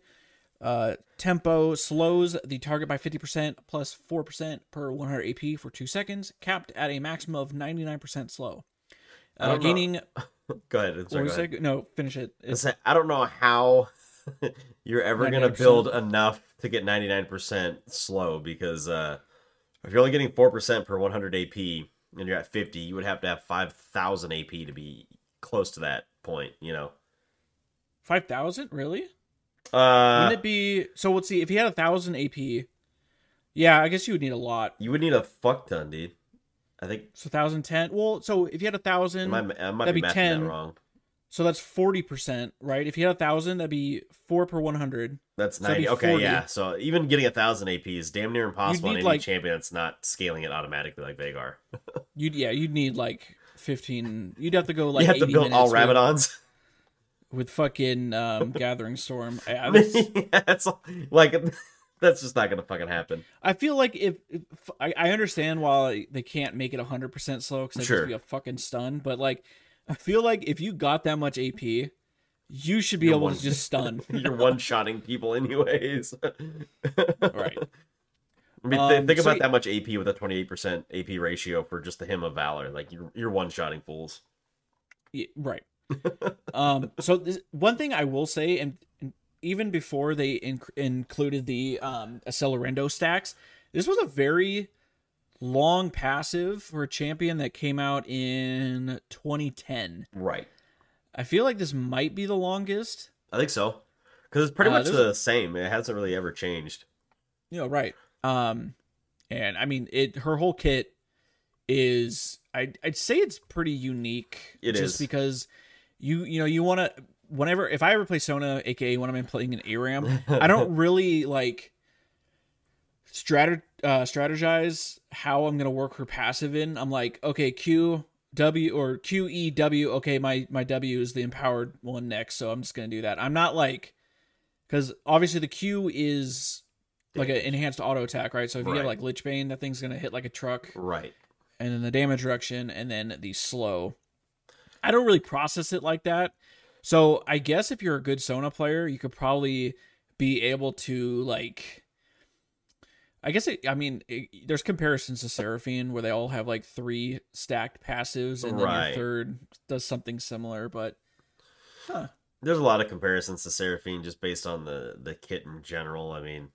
Uh tempo slows the target by 50% plus 4% per 100 AP for 2 seconds, capped at a maximum of 99% slow. Uh, gaining Go ahead. Sorry, go ahead. No, finish it. I don't know how you're ever gonna build enough to get 99% slow because uh, if you're only getting 4% per 100 AP and you're at 50, you would have to have 5,000 AP to be close to that point. You know. 5000, really? Uh, Wouldn't it be So let's see if he had a 1000 AP. Yeah, I guess you would need a lot. you would need a fuck ton, dude. I think So 1010. Well, so if you had a 1000 I might, I might that'd be be mathing 10. that wrong. So that's forty percent, right? If you had a thousand, that'd be four per one hundred. That's So 90. be Okay, 40. yeah. So even getting a thousand AP is damn near impossible on need, any like- champion that's not scaling it automatically like Veigar. You'd yeah, you'd need like fifteen. You'd have to go like you have to 80 build all minutes with- Rabadons. with, fucking um, Gathering Storm. I, I, was- yeah, it's like that's just not gonna fucking happen. I feel like if, if I, I understand why they can't make it hundred percent slow because Sure. just be a fucking stun, but like I feel like if you got that much AP, you should be You're able one- to just stun. You're one shotting people anyways. right. I mean, th- Um, think so about y- that much AP with a 28% AP ratio for just the hymn of valor. Like you're you're one shotting fools. Yeah, right. Um, so this, one thing I will say, and, and even before they inc- included the um, Accelerando stacks, this was a very long passive for a champion that came out in 2010. Right. I feel like this might be the longest. I think so. Because it's pretty Uh, much the same. It hasn't really ever changed. You know, right. Um, and I mean, it her whole kit is I'd, I'd say it's pretty unique. It just is. because you you know you want to whenever if I ever play Sona, aka when I'm playing an ARAM, I don't really like strat uh, strategize how I'm gonna work her passive in. I'm like, okay, Q W or Q E W. Okay, my my W is the empowered one next, so I'm just gonna do that. I'm not like because obviously the Q is like an enhanced auto attack, right? So if you have like Lich Bane, that thing's gonna hit like a truck Right. and then the damage reduction, and then the slow. I don't really process it like that. So I guess if you're a good Sona player, you could probably be able to like. I guess it, I mean it, there's comparisons to Seraphine where they all have like three stacked passives, and then Right. your third does something similar. But There's a lot of comparisons to Seraphine just based on the the kit in general. I mean,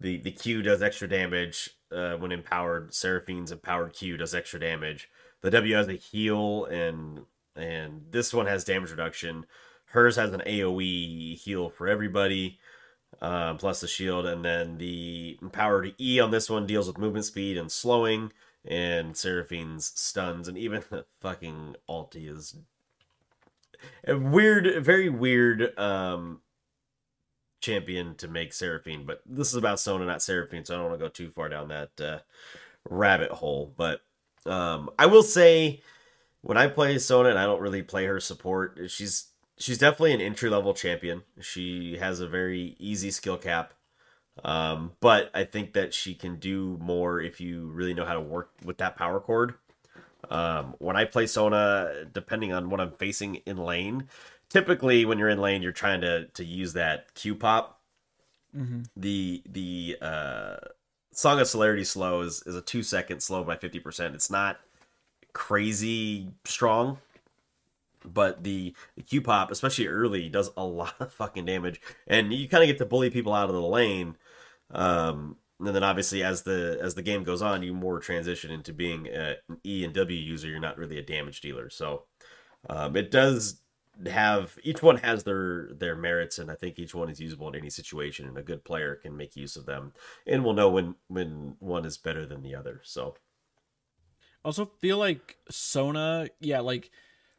the the Q does extra damage uh, when empowered. Seraphine's empowered Q does extra damage. The W has a heal and and this one has damage reduction. hers has an AOE heal for everybody, uh, plus the shield, and then the empowered E on this one deals with movement speed and slowing, and Seraphine's stuns, and even the fucking ulti is a weird, very weird um, champion to make Seraphine. But this is about Sona, not Seraphine, so I don't want to go too far down that uh, rabbit hole. But um, I will say, when I play Sona, and I don't really play her support, she's she's definitely an entry level champion. She has a very easy skill cap. Um, but I think that she can do more if you really know how to work with that power chord. Um, when I play Sona, depending on what I'm facing in lane, typically when you're in lane, you're trying to to use that Q pop. Mm-hmm. The the uh, Song of Celerity slow is, is a two second slow by fifty percent. It's not crazy strong, but the, the Q pop, especially early, does a lot of fucking damage, and you kind of get to bully people out of the lane. Um, and then obviously as the as the game goes on, you more transition into being an E and W user. You're not really a damage dealer, so um, it does have each one has their their merits, and I think each one is usable in any situation, and a good player can make use of them, and will know when when one is better than the other. So Also feel like Sona, yeah, like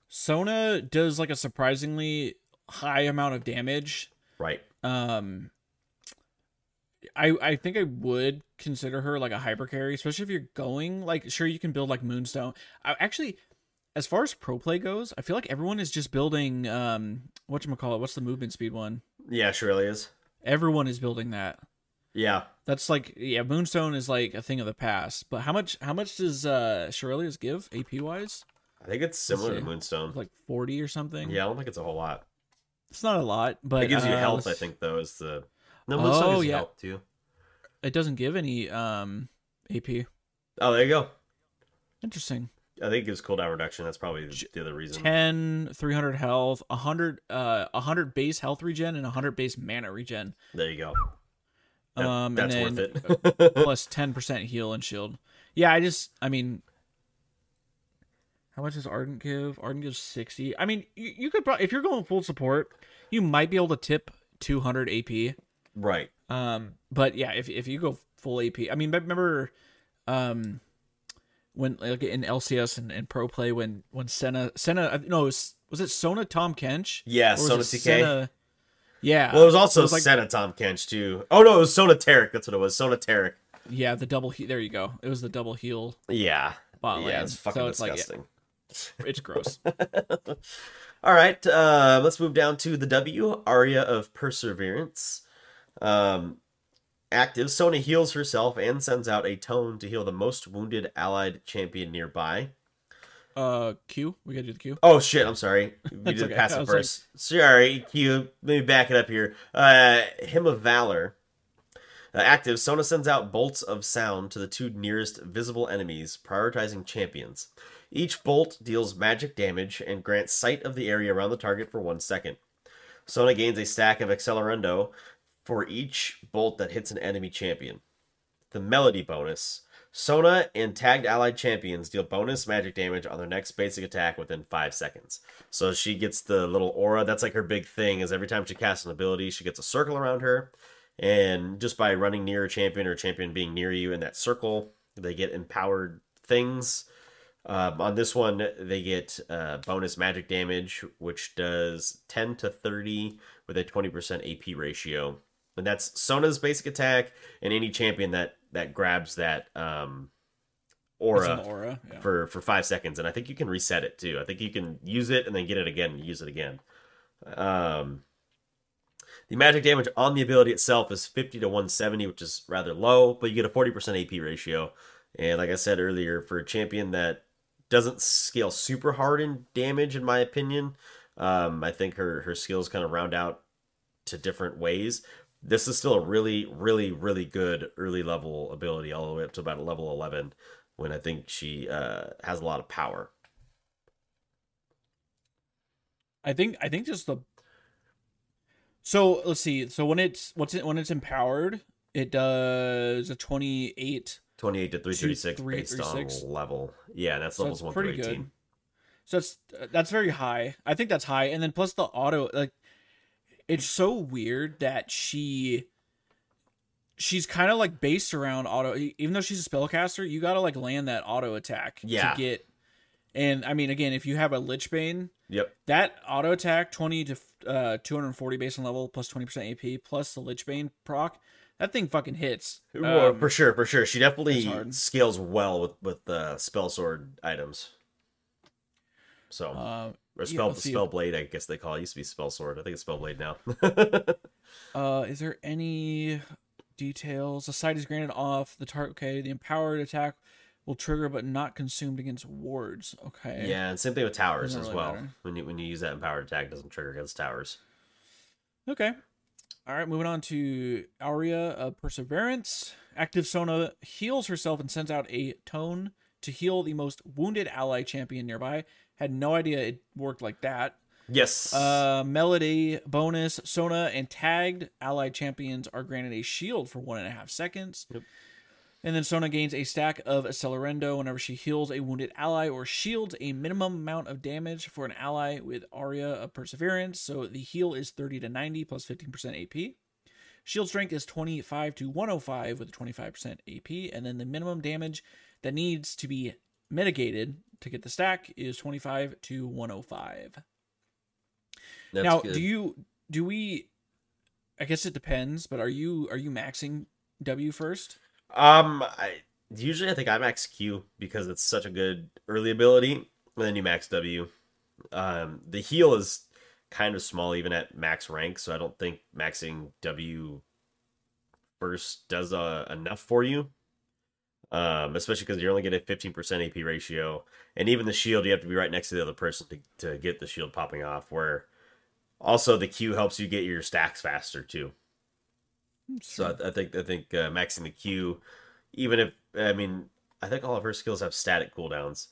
Sona does like a surprisingly high amount of damage. right, Um I I think I would consider her like a hyper carry, especially if you're going like sure you can build like Moonstone. I actually as far as pro play goes, I feel like everyone is just building um whatchamacallit, what's the movement speed one? yeah, Shurelya's. Everyone is building that. Yeah, That's like yeah, Moonstone is like a thing of the past. But how much how much does uh Shurelya's give AP wise? I think it's similar to. Moonstone. Like forty or something? Yeah, I don't think it's a whole lot. It's not a lot, but It gives you uh, health, I let's- think, though. Is the no Moonstone Oh, gives you yeah. health too. It doesn't give any um AP. Oh, there you go. Interesting. I think it gives cooldown reduction. That's probably the, the other reason. 10 300 health 100 uh 100 base health regen and 100 base mana regen There you go. Um that's and worth then it. plus 10% heal and shield yeah i just i mean how much does ardent give ardent gives 60 i mean you, you could probably if you're going full support you might be able to tip 200 ap right. um but yeah if, if you go full ap i mean remember um when like in lcs and, and pro play when when senna senna no was, was it sona Tahm Kench Yeah, Sona TK. Senna- yeah. Well, it was also was like- Senna Tahm Kench too. Oh no, it was Sona Taric. That's what it was. Sona Taric. yeah, the double he- there you go. It was the double heal Yeah. bot yeah, it's fucking so it's like disgusting. yeah, it's gross. All right, uh, let's move down to the W, Aria of Perseverance. Um, active, Sona heals herself and sends out a tone to heal the most wounded allied champion nearby. Uh Q, we gotta do the Q. Oh shit, I'm sorry. We did okay. pass it was like- first. Sorry, Q. Let me back it up here. Uh, Hymn of Valor. Uh, active, Sona sends out bolts of sound to the two nearest visible enemies, prioritizing champions. Each bolt deals magic damage and grants sight of the area around the target for one second. Sona gains a stack of Accelerando for each bolt that hits an enemy champion. The Melody bonus. Sona and tagged allied champions deal bonus magic damage on their next basic attack within 5 seconds. So she gets the little aura. That's like her big thing is every time she casts an ability, she gets a circle around her. And just by running near a champion or a champion being near you in that circle, they get empowered things. Um, on this one, they get uh, bonus magic damage, which does 10 to 30 with a 20% AP ratio. And that's Sona's basic attack, and any champion that that grabs that um, aura aura. Yeah. for for five seconds, and I think you can reset it too. I think you can use it and then get it again, and use it again. Um, the magic damage on the ability itself is 50 to 170, which is rather low, but you get a 40% AP ratio. And like I said earlier, for a champion that doesn't scale super hard in damage, in my opinion, um, I think her her skills kind of round out to different ways. This is still a really, really, really good early level ability, all the way up to about a level 11, when I think she uh, has a lot of power. I think I think just the So let's see. So when it's what's it when it's empowered, it does a twenty eight 28 to 336 Two, three, based three, on six. level. Yeah, that's So levels that's 1 pretty through 18. good. So that's that's very high. I think that's high. And then plus the auto like it's so weird that she she's kind of like based around auto even though she's a spellcaster, you got to like land that auto attack Yeah. to get and I mean again, if you have a Lich Bane, Yep. that auto attack 20 to uh 240 base on level plus 20% AP plus the Lich Bane proc, that thing fucking hits. Well, Um, for sure, for sure. She definitely scales well with with uh, spell sword items. So uh, or yeah, spell let's spell blade, I guess they call it. it. Used to be spell sword. I think it's spell blade now. Uh, is there any details? The site is granted off the target. Okay, the empowered attack will trigger but not consumed against wards. Okay. yeah, and same thing with towers Doesn't as really well. matter. When you when you use that empowered attack, it doesn't trigger against towers. Okay. All right, moving on to Aria of Perseverance. Active Sona heals herself and sends out a tone to heal the most wounded ally champion nearby. Had no idea it worked like that. Yes. Uh, Melody bonus Sona and tagged allied champions are granted a shield for one and a half seconds. Yep. And then Sona gains a stack of Accelerando whenever she heals a wounded ally or shields a minimum amount of damage for an ally with Aria of Perseverance. So the heal is 30 to 90 plus 15% AP. Shield strength is 25 to 105 with a 25% AP. And then the minimum damage that needs to be mitigated to get the stack is 25 to 105 That's now good. do you do we i guess it depends but are you are you maxing w first Um, I usually I think I max Q because it's such a good early ability, and then you max W. Um, the heal is kind of small even at max rank, so I don't think maxing W first does uh, enough for you. Um, especially because you're only getting a 15% AP ratio, and even the shield you have to be right next to the other person to to get the shield popping off. Where also the Q helps you get your stacks faster too. So I, I think I think uh, maxing the Q, even if I mean I think all of her skills have static cooldowns.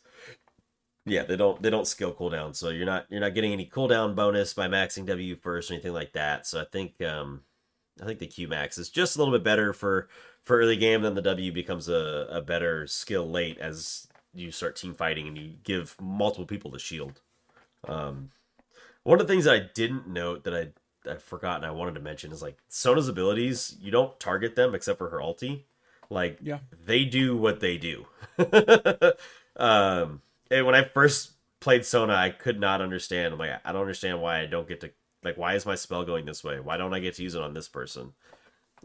Yeah, they don't they don't skill cooldown, so you're not you're not getting any cooldown bonus by maxing W first or anything like that. So I think um I think the Q max is just a little bit better for for early game, then the W becomes a, a better skill late as you start team fighting and you give multiple people the shield. Um, one of the things that I didn't note that I I forgot and I wanted to mention is like Sona's abilities. You don't target them except for her ulti. Like Yeah. they do what they do. um, and when I first played Sona, I could not understand. I'm like, I don't understand why I don't get to like. Why is my spell going this way? Why don't I get to use it on this person?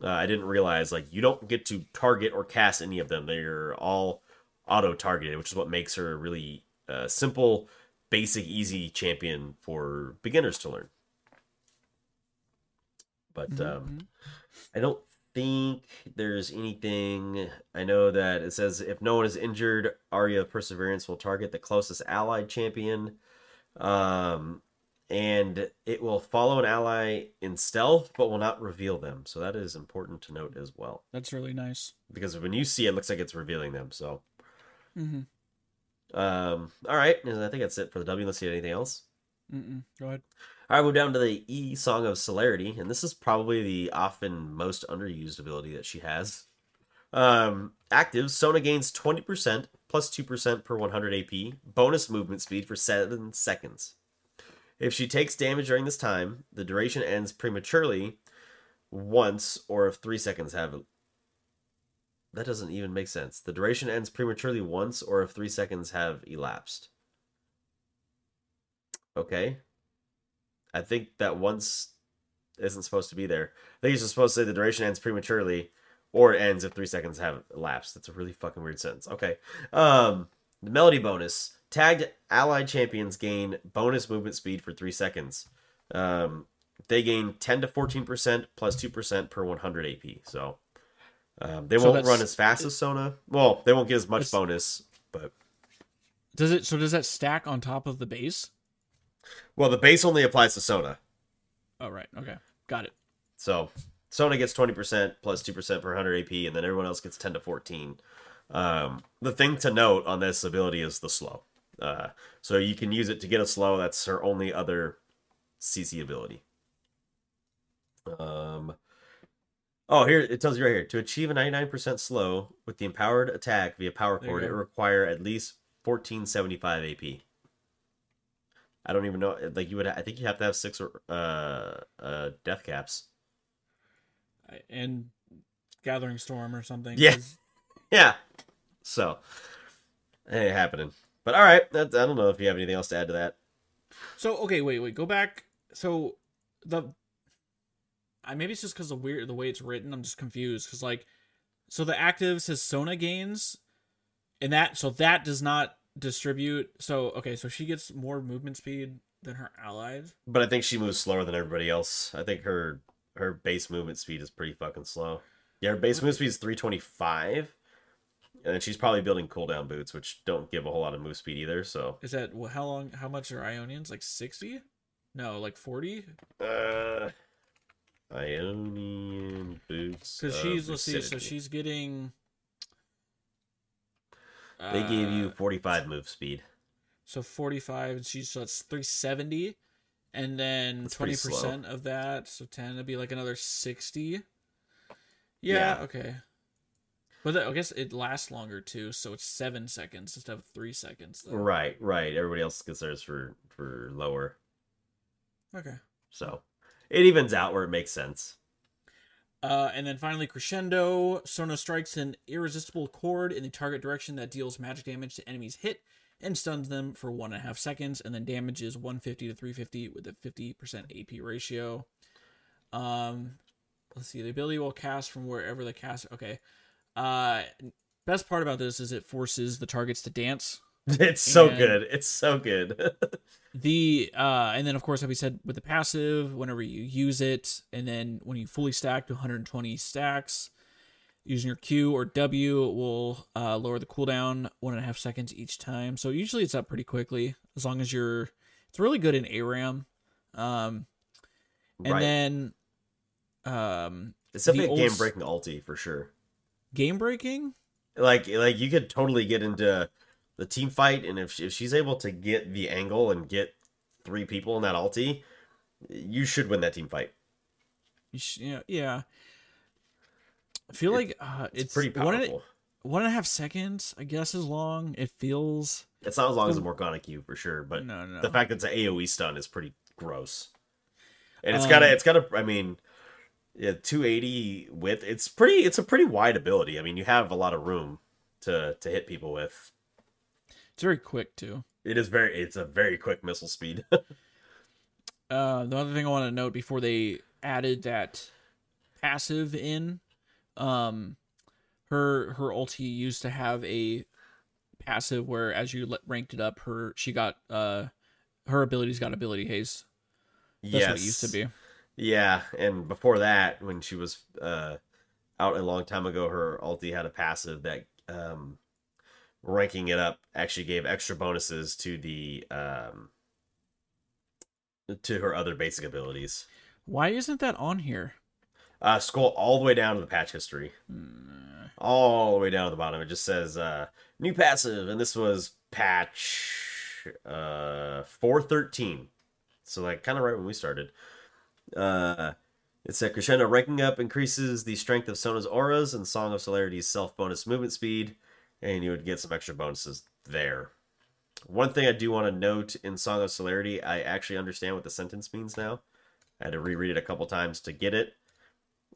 Uh, I didn't realize like you don't get to target or cast any of them. They're all auto targeted, which is what makes her a really uh, simple, basic, easy champion for beginners to learn. But um, I don't think there's anything. I know that it says if no one is injured, Aria of Perseverance will target the closest allied champion. Um, and it will follow an ally in stealth, but will not reveal them. So that is important to note as well. that's really nice Because when you see it, it looks like it's revealing them. So, mm-hmm. um, all right. I think that's it for the W. Let's see anything else. Mm-mm. go ahead All right, we move down to the E Song of Celerity, and this is probably the often most underused ability that she has. Um, active, Sona gains 20% plus 2% per 100 AP, bonus movement speed for 7 seconds. If she takes damage during this time, the duration ends prematurely once, or if 3 seconds have. That doesn't even make sense. The duration ends prematurely once, or if 3 seconds have elapsed. Okay. I think that once isn't supposed to be there. I think it's just supposed to say the duration ends prematurely, or it ends if three seconds have elapsed. That's a really fucking weird sentence. Okay. Um, the melody bonus tagged allied champions gain bonus movement speed for three seconds. Um, they gain ten to fourteen percent plus two percent per one hundred AP. So um, they So won't run as fast as Sona. Well, they won't get as much bonus, but does it so does that stack on top of the base well, the base only applies to Sona. oh right okay got it So Sona gets 20% plus 2% per 100 AP, and then everyone else gets 10 to 14. Um, the thing to note on this ability is the slow. Uh, so you can use it to get a slow. That's her only other CC ability. Um, oh, here it tells you right here to achieve a 99% slow with the empowered attack via power chord, it require at least 1475 AP. I don't even know. Like you would, I think you have to have six or uh uh death caps. and Gathering Storm or something. Yeah. Yeah. So, it ain't happening. But all right, that, I don't know if you have anything else to add to that. So okay, wait, wait, go back. So the, I maybe it's just because the weird the way it's written. I'm just confused because like, so the active says Sona gains, and that so that does not distribute. So okay, so she gets more movement speed than her allies. But I think she moves slower than everybody else. I think her her base movement speed is pretty fucking slow. Yeah, her base movement speed is 325. And then she's probably building cooldown boots, which don't give a whole lot of move speed either. So, Is that wh- how long? How much are Ionians? Like sixty? No, like forty. uh, Ionian boots. Because she's let's see, so she's getting. They gave you uh, 45 move speed. So 45, and she's so it's 370, and then 20% of that, so 10 would be like another 60. Yeah, Yeah. okay. But I guess it lasts longer too, so it's seven seconds instead of three seconds. Though. Right, right. Everybody else gets theirs for for lower. Okay. So, it evens out where it makes sense. Uh, and then finally, crescendo. Sona strikes an irresistible chord in the target direction that deals magic damage to enemies hit and stuns them for one and a half seconds, and then damages 150 to 350 with a 50% AP ratio. Um, let's see. The ability will cast from wherever the cast. Okay. Uh, best part about this is it forces the targets to dance. It's so And- good. It's so good. The uh, and then of course, like we said, with the passive, whenever you use it, and then when you fully stack to 120 stacks, using your Q or W will uh, lower the cooldown one and a half seconds each time. So usually it's up pretty quickly as long as you're. It's really good in ARAM. Um, and right. then um, it's definitely the a game breaking ulti for sure. Game breaking. Like like you could totally get into the team fight, and if if she's able to get the angle and get three people in that ulti, you should win that team fight. Yeah, yeah. I feel It- like uh, It's, it's, pretty one and, powerful. one and a half seconds. I guess is long. It feels. It's not as long as a Morgana Q for sure, but no, no. the fact that it's an AOE stun is pretty gross. And it's Um, it's got a, I mean, yeah, 280 width. It's pretty, it's a pretty wide ability. I mean, you have a lot of room to to hit people with. It's very quick too. It is very, it's a very quick missile speed. Uh, the other thing I want to note before they added that passive in, um, her her ulti used to have a passive where as you ranked it up, her she got uh her abilities got ability haste. That's yes, what it used to be. Yeah, and before that, when she was uh, out a long time ago, her ulti had a passive that um, ranking it up actually gave extra bonuses to the um, to her other basic abilities. Why isn't that on here? Uh, scroll all the way down to the patch history, all the way down to the bottom. It just says uh, new passive, and this was patch uh, four thirteen. So like kind of right when we started. Uh, it said crescendo ranking up increases the strength of Sona's auras and Song of Celerity's self bonus movement speed, and you would get some extra bonuses there. One thing I do want to note in Song of Celerity, I actually understand what the sentence means now. I had to reread it a couple times to get it.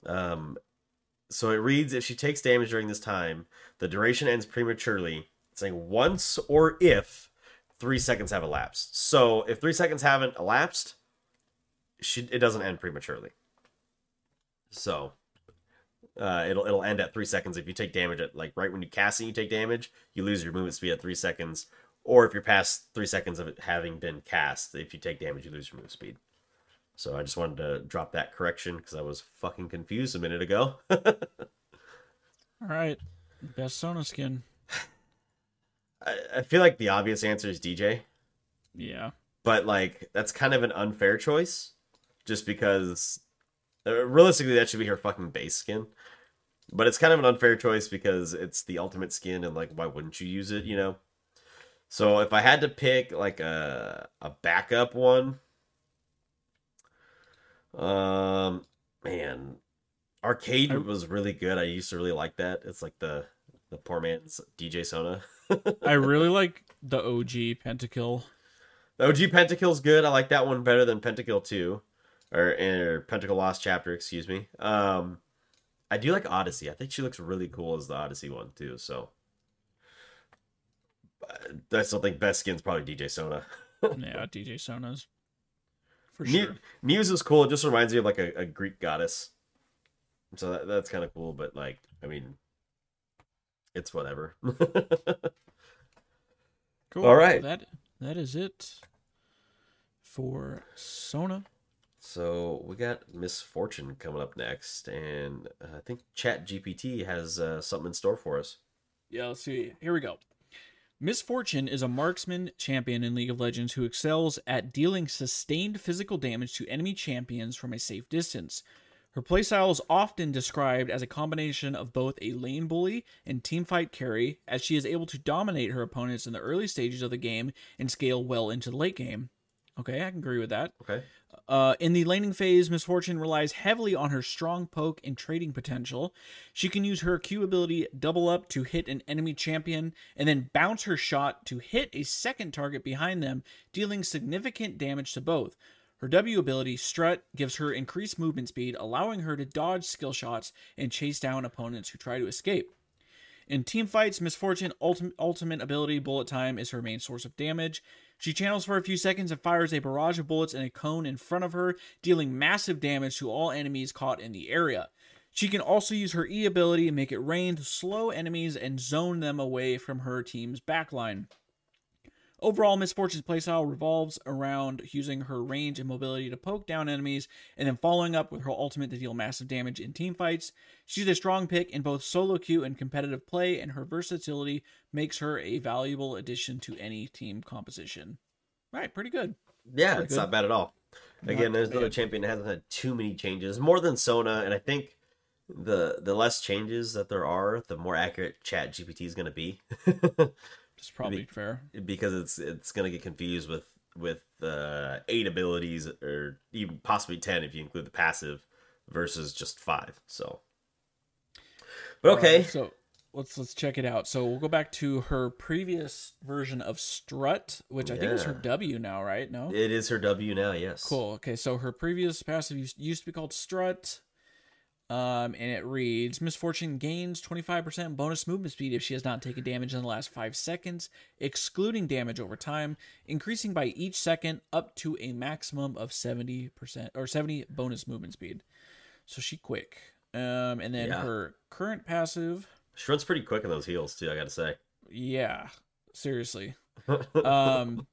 Um, so it reads: If she takes damage during this time, the duration ends prematurely. Saying once or if three seconds have elapsed. So if three seconds haven't elapsed, she it doesn't end prematurely. So uh, it'll it'll end at three seconds if you take damage at like right when you cast and you take damage, you lose your movement speed at three seconds. Or if you're past three seconds of it having been cast, if you take damage, you lose your movement speed. So I just wanted to drop that correction because I was fucking confused a minute ago. All right, best Sona skin. I, I feel like the obvious answer is DJ, Yeah, but like that's kind of an unfair choice, just because uh, realistically that should be her fucking base skin. But it's kind of an unfair choice because it's the ultimate skin, and like, why wouldn't you use it? You know. So if I had to pick like a a backup one, um, man, arcade was really good. I used to really like that. It's like the the poor man's DJ Sona. I really like the OG Pentakill. The OG Pentakill's good. I like that one better than Pentakill 2. Or, or Pentakill Lost Chapter, excuse me. Um, I do like Odyssey. I think she looks really cool as the Odyssey one, too, so. I still think best skin's probably DJ Sona. yeah, DJ Sona's for sure. Muse is cool. It just reminds me of like a, a Greek goddess. So that, that's kind of cool, but like, I mean, it's whatever. Cool. All right. That that is it for Sona. So we got Miss Fortune coming up next, and I think Chat GPT has uh, something in store for us. Yeah, let's see. Here we go. Miss Fortune is a marksman champion in League of Legends who excels at dealing sustained physical damage to enemy champions from a safe distance. Her playstyle is often described as a combination of both a lane bully and teamfight carry, as she is able to dominate her opponents in the early stages of the game and scale well into the late game. Okay, I can agree with that. Okay. Uh, in the laning phase, Miss Fortune relies heavily on her strong poke and trading potential. She can use her Q ability Double Up to hit an enemy champion, and then bounce her shot to hit a second target behind them, dealing significant damage to both. Her W ability, Strut, gives her increased movement speed, allowing her to dodge skill shots and chase down opponents who try to escape. In team fights, Miss Fortune ultimate, ultimate ability Bullet Time is her main source of damage. She channels for a few seconds and fires a barrage of bullets in a cone in front of her, dealing massive damage to all enemies caught in the area. She can also use her E ability and make it rain to slow enemies and zone them away from her team's backline. Overall, Miss Fortune's playstyle revolves around using her range and mobility to poke down enemies, and then following up with her ultimate to deal massive damage in team fights. She's a strong pick in both solo queue and competitive play, and her versatility makes her a valuable addition to any team composition. Right, pretty good. Yeah, Pretty it's good. not bad at all. Again, Not there's another champion that hasn't had too many changes, more than Sona, and I think the the less changes that there are, the more accurate Chat GPT is going to be, It's probably fair. because it's it's going to get confused with with uh, eight abilities or even possibly ten if you include the passive versus just five. So, but okay, so let's let's check it out. So we'll go back to her previous version of Strut, which I think is her W now, right? No. it is her W now. Yes, Cool. Okay, so her previous passive used, used to be called Strut. Um, and it reads Miss Fortune gains 25% bonus movement speed if she has not taken damage in the last 5 seconds, excluding damage over time, increasing by each second up to a maximum of 70% or 70 bonus movement speed. So she quick. Um, and then Yeah. her current passive She runs pretty quick in those heels too. I got to say. yeah, seriously. Um,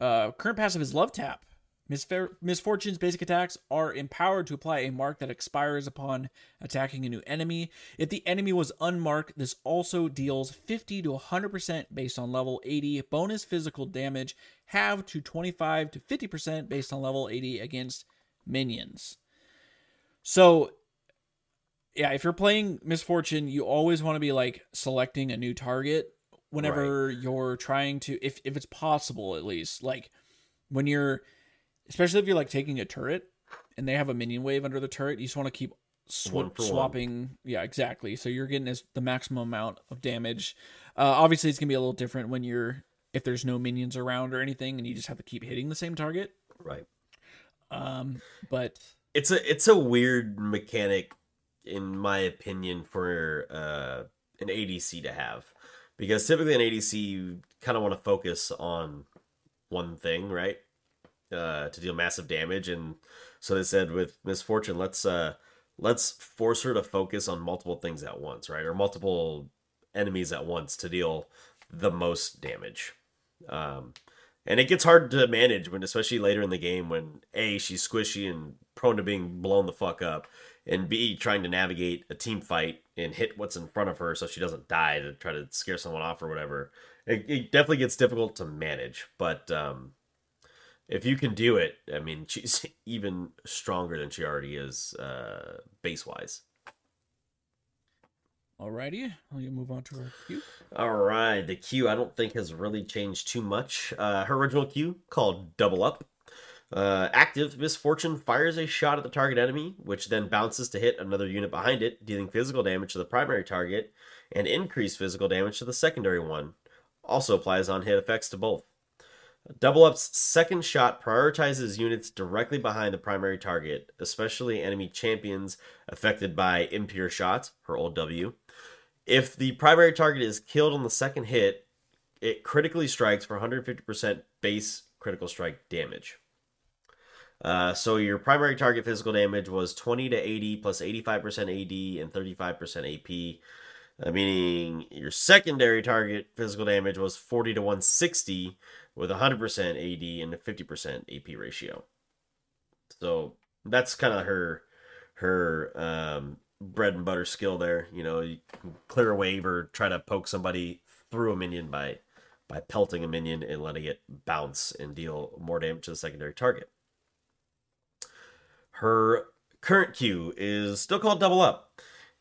uh, current passive is Love Tap. Misfor- Miss Fortune's basic attacks are empowered to apply a mark that expires upon attacking a new enemy. If the enemy was unmarked, this also deals 50 to 100% based on level AD bonus physical damage, halved to 25 to 50% based on level AD against minions. So, yeah, if you're playing Miss Fortune, you always want to be like selecting a new target whenever you're trying to if if it's possible at least. Like when you're especially if you're like taking a turret and they have a minion wave under the turret, you just want to keep sw- for one. swapping. Yeah, exactly. So you're getting as the maximum amount of damage. Uh, obviously, it's gonna be a little different when you're if there's no minions around or anything, and you just have to keep hitting the same target. Right. Um, but it's a it's a weird mechanic in my opinion for uh an ADC to have because typically an ADC you kind of want to focus on one thing right uh to deal massive damage. And so they said with Miss Fortune let's uh let's force her to focus on multiple things at once right? Or multiple enemies at once to deal the most damage. Um and it gets hard to manage when especially later in the game when a she's squishy and prone to being blown the fuck up and b trying to navigate a team fight and hit what's in front of her so she doesn't die to try to scare someone off or whatever. It, it definitely gets difficult to manage but um if you can do it i mean she's even stronger than she already is uh base wise alrighty, I'll move on to our queue. All right, the Q I don't think has really changed too much. Uh, her original Q called Double Up. Uh, active Miss Fortune fires a shot at the target enemy, which then bounces to hit another unit behind it, dealing physical damage to the primary target and increased physical damage to the secondary one. Also applies on hit effects to both. Double Up's second shot prioritizes units directly behind the primary target, especially enemy champions affected by impure shots, her old W. If the primary target is killed on the second hit, it critically strikes for 150% base critical strike damage. Uh, so your primary target physical damage was 20 to 80 plus 85% AD and 35% AP, uh, meaning your secondary target physical damage was 40 to 160 with 100% AD and a 50% AP ratio. So that's kind of her her um, bread and butter skill there. You know, you clear a wave or try to poke somebody through a minion by by pelting a minion and letting it bounce and deal more damage to the secondary target. Her current Q is still called Double Up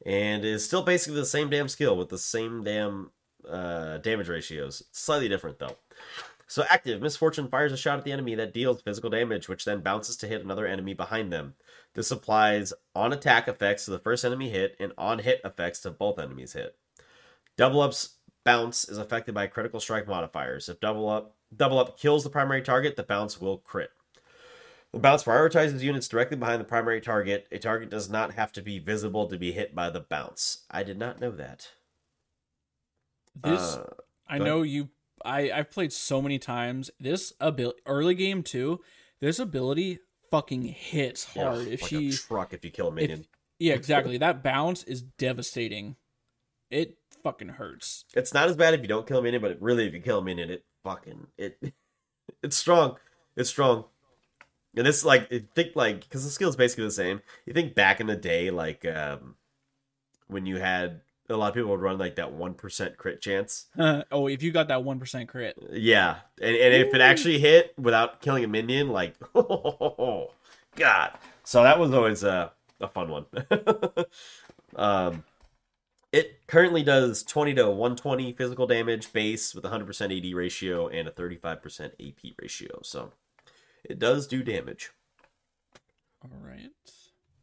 and is still basically the same damn skill with the same damn uh, damage ratios. Slightly different though. So active, Miss Fortune fires a shot at the enemy that deals physical damage, which then bounces to hit another enemy behind them. This applies on attack effects to the first enemy hit and on hit effects to both enemies hit. Double up's bounce is affected by critical strike modifiers. If double up double up kills the primary target, the bounce will crit. Bounce prioritizes units directly behind the primary target. A target does not have to be visible to be hit by the bounce. I did not know that. This uh, I know you I I've played so many times. This ability early game too. This ability fucking hits hard. Yeah, if like she truck, if you kill a minion. If, yeah, exactly. that bounce is devastating. It fucking hurts. It's not as bad if you don't kill a minion, but really, if you kill a minion, it fucking it. It's strong. It's strong. And it's like think like because the skill is basically the same. You think back in the day, like um, when you had a lot of people would run like that one percent crit chance. Uh, oh, if you got that one percent crit, yeah, and, and if it actually hit without killing a minion, like oh, god. So that was always a a fun one. um, it currently does twenty to one twenty physical damage base with a hundred percent AD ratio and a thirty five percent AP ratio. So it does do damage. All right.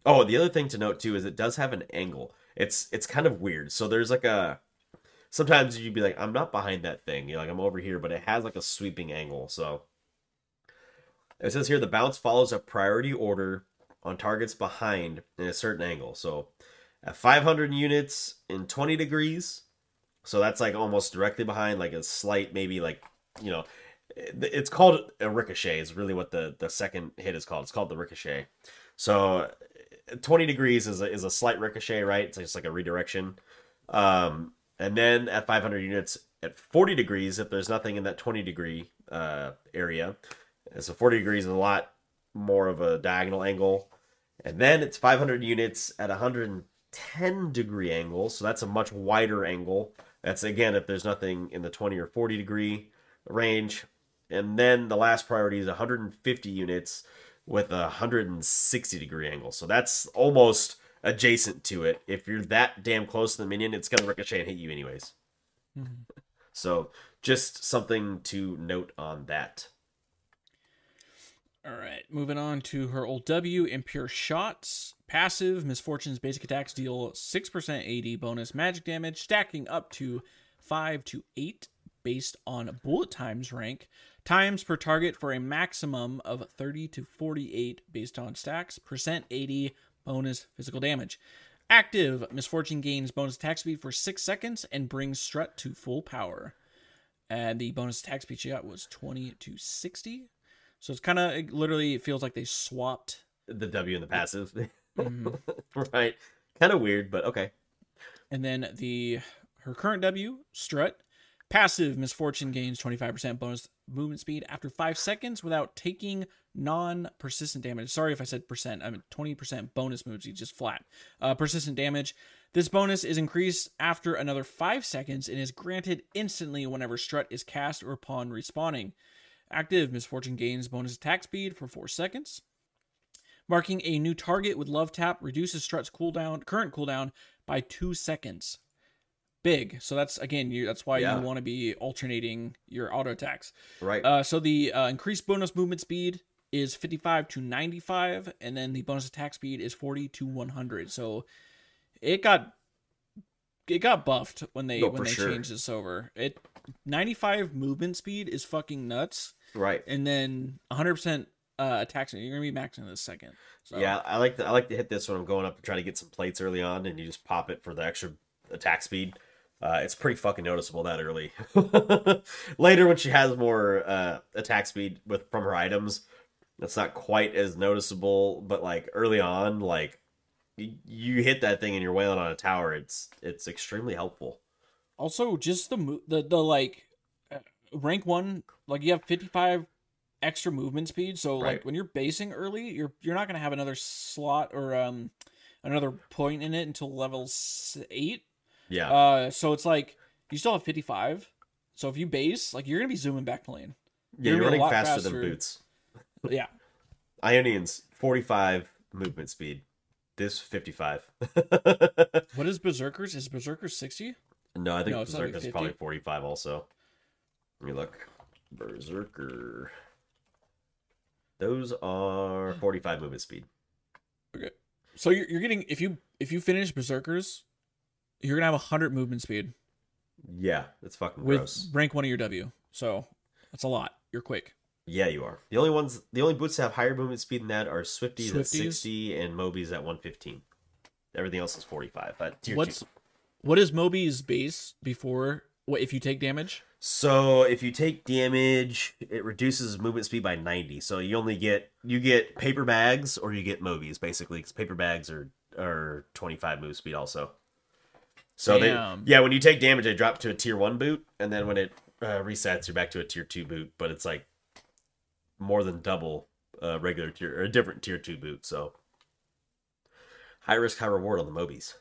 Oh, the other thing to note too is it does have an angle it's it's kind of weird. So there's like a sometimes you'd be like, I'm not behind that thing. You're like, I'm over here, but it has like a sweeping angle. So it says here the bounce follows a priority order on targets behind in a certain angle. So at 500 units in 20 degrees, so that's like almost directly behind, like a slight maybe like you know, it's called a ricochet. Is really what the the second hit is called. It's called the ricochet. So 20 degrees is a, is a slight ricochet, right? It's just like a redirection. Um, and then at 500 units, at 40 degrees, if there's nothing in that 20 degree uh, area, so 40 degrees is a lot more of a diagonal angle. And then it's 500 units at 110 degree angle, so that's a much wider angle. That's again if there's nothing in the 20 or 40 degree range. And then the last priority is 150 units with a 160 degree angle. So that's almost adjacent to it. If you're that damn close to the minion, it's gonna ricochet and hit you anyways. Mm-hmm. So just something to note on that. All right, moving on to her old W, Impure Shots. Passive, Miss Fortune's basic attacks deal 6% AD bonus magic damage, stacking up to 5 to 8 based on bullet times rank times per target for a maximum of 30 to 48 based on stacks, percent AD bonus physical damage. Active, Miss Fortune gains bonus attack speed for 6 seconds and brings Strut to full power. And the bonus attack speed she got was 20 to 60. So it's kind of it literally it feels like they swapped the W and the passive. Mm-hmm. right. Kind of weird, but okay. And then the her current W, Strut, Passive Miss Fortune gains 25% bonus movement speed after 5 seconds without taking non persistent damage. Sorry if I said percent. I mean 20% bonus moves, speed, just flat. Uh, persistent damage. This bonus is increased after another 5 seconds and is granted instantly whenever Strut is cast or upon respawning. Active Miss Fortune gains bonus attack speed for 4 seconds. Marking a new target with Love Tap reduces Strut's cooldown, current cooldown by 2 seconds big. So that's again, you that's why yeah. you want to be alternating your auto attacks. Right. Uh, so the uh, increased bonus movement speed is 55 to 95, and then the bonus attack speed is 40 to 100. So it got it got buffed when they when they sure. changed this over. It 95 movement speed is fucking nuts. Right. and then 100% uh, attacks. You're gonna be maxing this second. So. Yeah, I like to I like to hit this when I'm going up to try to get some plates early on, and you just pop it for the extra attack speed. Uh, it's pretty fucking noticeable that early. Later, when she has more uh, attack speed with from her items, it's not quite as noticeable. But like early on, like y- you hit that thing and you're wailing on a tower, it's it's extremely helpful. Also, just the the the like uh, rank one, like you have 55 extra movement speed. So like when you're basing early, you're you're not gonna have another slot or um another point in it until level eight. Yeah, Uh, so it's like you still have 55. So if you base, like you're gonna be zooming back to lane. yeah, you're you're gonna be a running faster, faster. than boots. Yeah. Ionians 45 movement speed. This 55. What is Berserkers? Is Berserkers 60? No, I think No, like Berserker's 50. probably 45 also. Let me look. Berserker. Those are 45 movement speed. Okay. So you're, you're getting if you if you finish Berserkers, you're gonna have 100 movement speed Yeah, that's fucking with gross. rank one of your W. So that's a lot. You're quick. Yeah, you are. The only ones, the only boots that have higher movement speed than that are Swifties, at 60 and Mobies at 115. Everything else is 45. At tier What's two. what is Moby's base before what if you take damage? So if you take damage, it reduces movement speed by 90. So you only get you get paper bags or you get Mobies basically because paper bags are are 25 move speed also. So Damn. they yeah, when you take damage, they drop to a tier one boot, and then when it uh, resets, you're back to a tier two boot. But it's like more than double uh, regular tier or a different tier two boot. So high risk, high reward on the Mobies.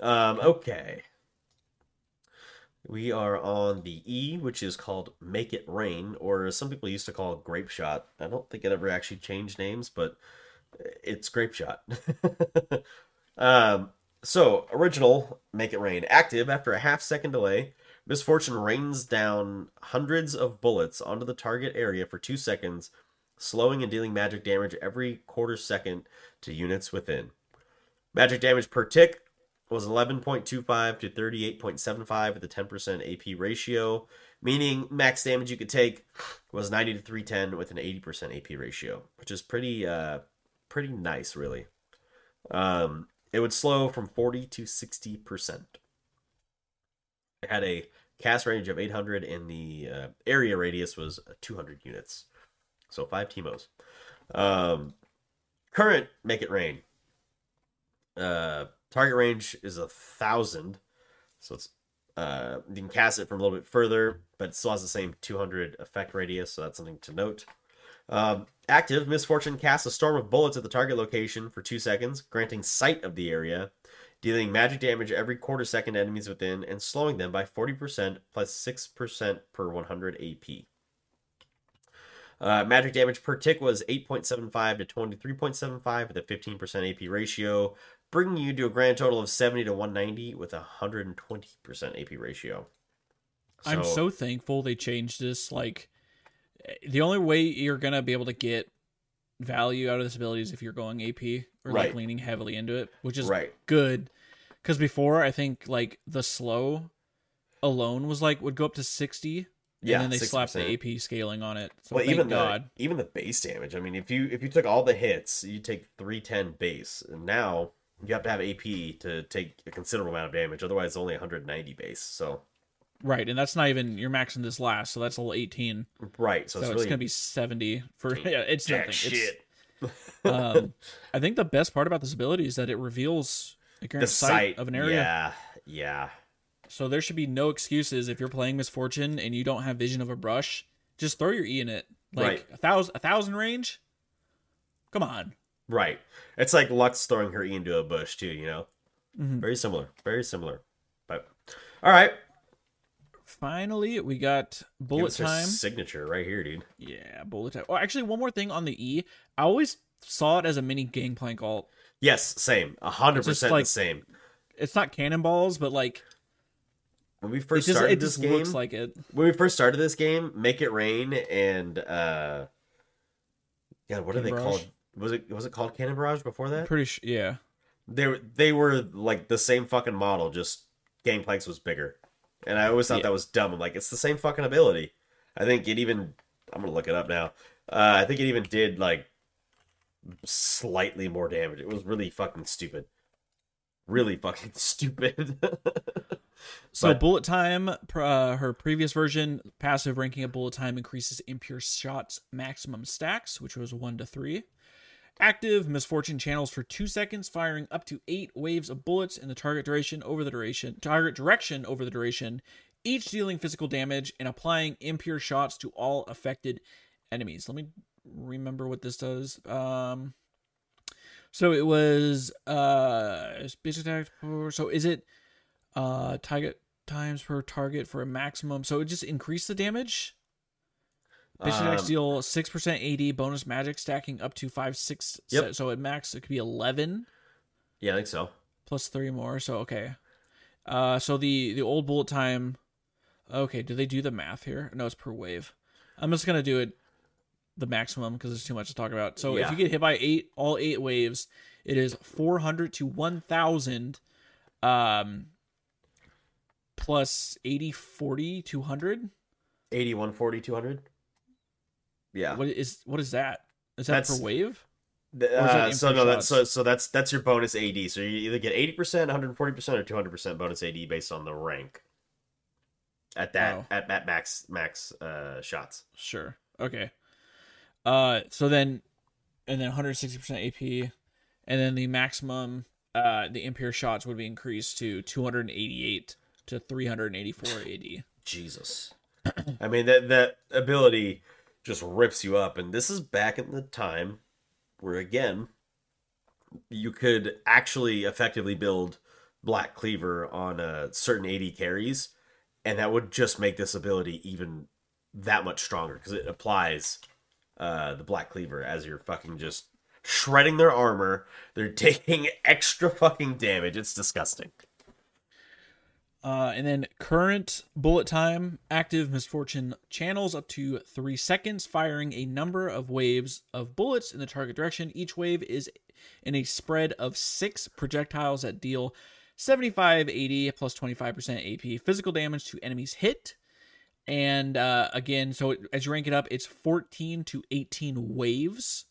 Um, okay. We are on the E, which is called Make It Rain, or some people used to call it Grape Shot. I don't think it ever actually changed names, but it's Grape Shot. um, so, original Make It Rain. Active after a half second delay. Miss Fortune rains down hundreds of bullets onto the target area for two seconds, slowing and dealing magic damage every quarter second to units within. Magic damage per tick was 11.25 to 38.75 with a 10% AP ratio, meaning max damage you could take was 90 to 310 with an 80% AP ratio, which is pretty uh pretty nice really. Um it would slow from 40 to 60%. It had a cast range of 800 and the uh, area radius was 200 units. So 5 Teemos. Um current make it rain. Uh target range is a thousand, so it's uh you can cast it from a little bit further, but it still has the same 200 effect radius, so that's something to note. Um, active Miss Fortune casts a storm of bullets at the target location for two seconds, granting sight of the area, dealing magic damage every quarter second enemies within, and slowing them by 40% plus 6% per 100 AP. Uh, magic damage per tick was 8.75 to 23.75 with a 15% AP ratio, bringing you to a grand total of 70 to 190 with a 120% AP ratio. I'm so thankful they changed this. Like, the only way you're gonna be able to get value out of this ability is if you're going AP or like leaning heavily into it, which is right. good. Because before, I think like the slow alone was like would go up to sixty, Yeah, and then they slapped 60%. the AP scaling on it. So well, even God. the even the base damage. I mean, if you if you took all the hits, you take 310 base, and now you have to have AP to take a considerable amount of damage. Otherwise, it's only 190 base. So Right, and that's not even you're maxing this last, so that's a little eighteen. right, so, So, it's it's, gonna be seventy for yeah. It's jack nothing. shit. It's, um, I think the best part about this ability is that it reveals the in sight, sight of an area. Yeah, yeah. So there should be no excuses if you're playing Miss Fortune and you don't have vision of a brush. Just throw your E in it. Like Right. a thousand, a thousand range. Come on. Right. It's like Lux throwing her E into a bush too, you know? Mhm. Very similar. Very similar. But all right. Finally, we got bullet time. signature right here, dude. Yeah, bullet time. Oh, actually, one more thing on the E. I always saw it as a mini gangplank alt. Yes, same. A hundred percent like- the same. It's not cannonballs, but like When we it first just started it this just game, looks like it. when we first started this game, Make It Rain and uh God, what are they Cannon called? Was it was it called Cannon Barrage before that? Pretty sure. Yeah. They were they were like the same fucking model, just Gangplanks was bigger. And I always thought Yeah. that was dumb. I'm like, it's the same fucking ability. I think it even. I'm gonna look it up now. Uh, I think it even did like slightly more damage. It was really fucking stupid. Really fucking stupid. So But- bullet time, uh, her previous version, passive ranking of bullet time increases impure shots maximum stacks, which was one to three. Active Miss Fortune channels for two seconds, firing up to eight waves of bullets in the target duration over the duration target direction over the duration, each dealing physical damage and applying impure shots to all affected enemies. Let me remember what this does. Um, so it was uh, basic attack. So is it? uh target times per target for a maximum so it just increased the damage Attacks Um, deal 6% AD bonus magic stacking up to 5 6 Yep. so, so at max it could be 11 yeah, I think so. plus 3 more so okay. Uh so the the old bullet time okay do they do the math here? No it's per wave. I'm just gonna do it the maximum because there's too much to talk about. So if you get hit by eight all eight waves it is 400 to 1000 um plus 80 40 200 81, 40, 200. Yeah. what is what is that is that That's- per wave The- Or is that uh, so no, that's so so that's that's your bonus AD. So you either get eighty percent, one hundred forty percent, or two hundred percent bonus AD based on the rank. At that Oh. at that max max uh shots. Sure. Okay. Uh so then and then 160% AP and then the maximum uh the impure shots would be increased to 288 to 384 AD. Jesus. I mean that that ability just rips you up, and this is back in the time where again you could actually effectively build Black Cleaver on a certain AD carries, and that would just make this ability even that much stronger because it applies uh, the Black Cleaver as you're fucking just shredding their armor. They're taking extra fucking damage. It's disgusting. Uh and then current bullet time active Miss Fortune channels up to 3 seconds firing a number of waves of bullets in the target direction. Each wave is in a spread of 6 projectiles that deal 75 80 plus 25% AP physical damage to enemies hit. And uh, again, so as you rank it up, it's 14 to 18 waves.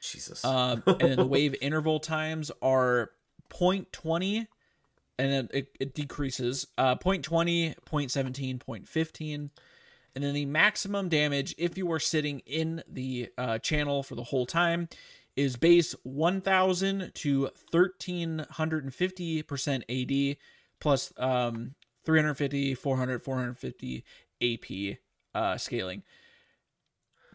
Jesus. Um, and then the wave interval times are 0.20 and then it, it decreases uh 0.20 0.17 0.15 and then the maximum damage if you are sitting in the uh, channel for the whole time is base 1000 to 1350 percent ad plus um 350 400 450 ap uh scaling.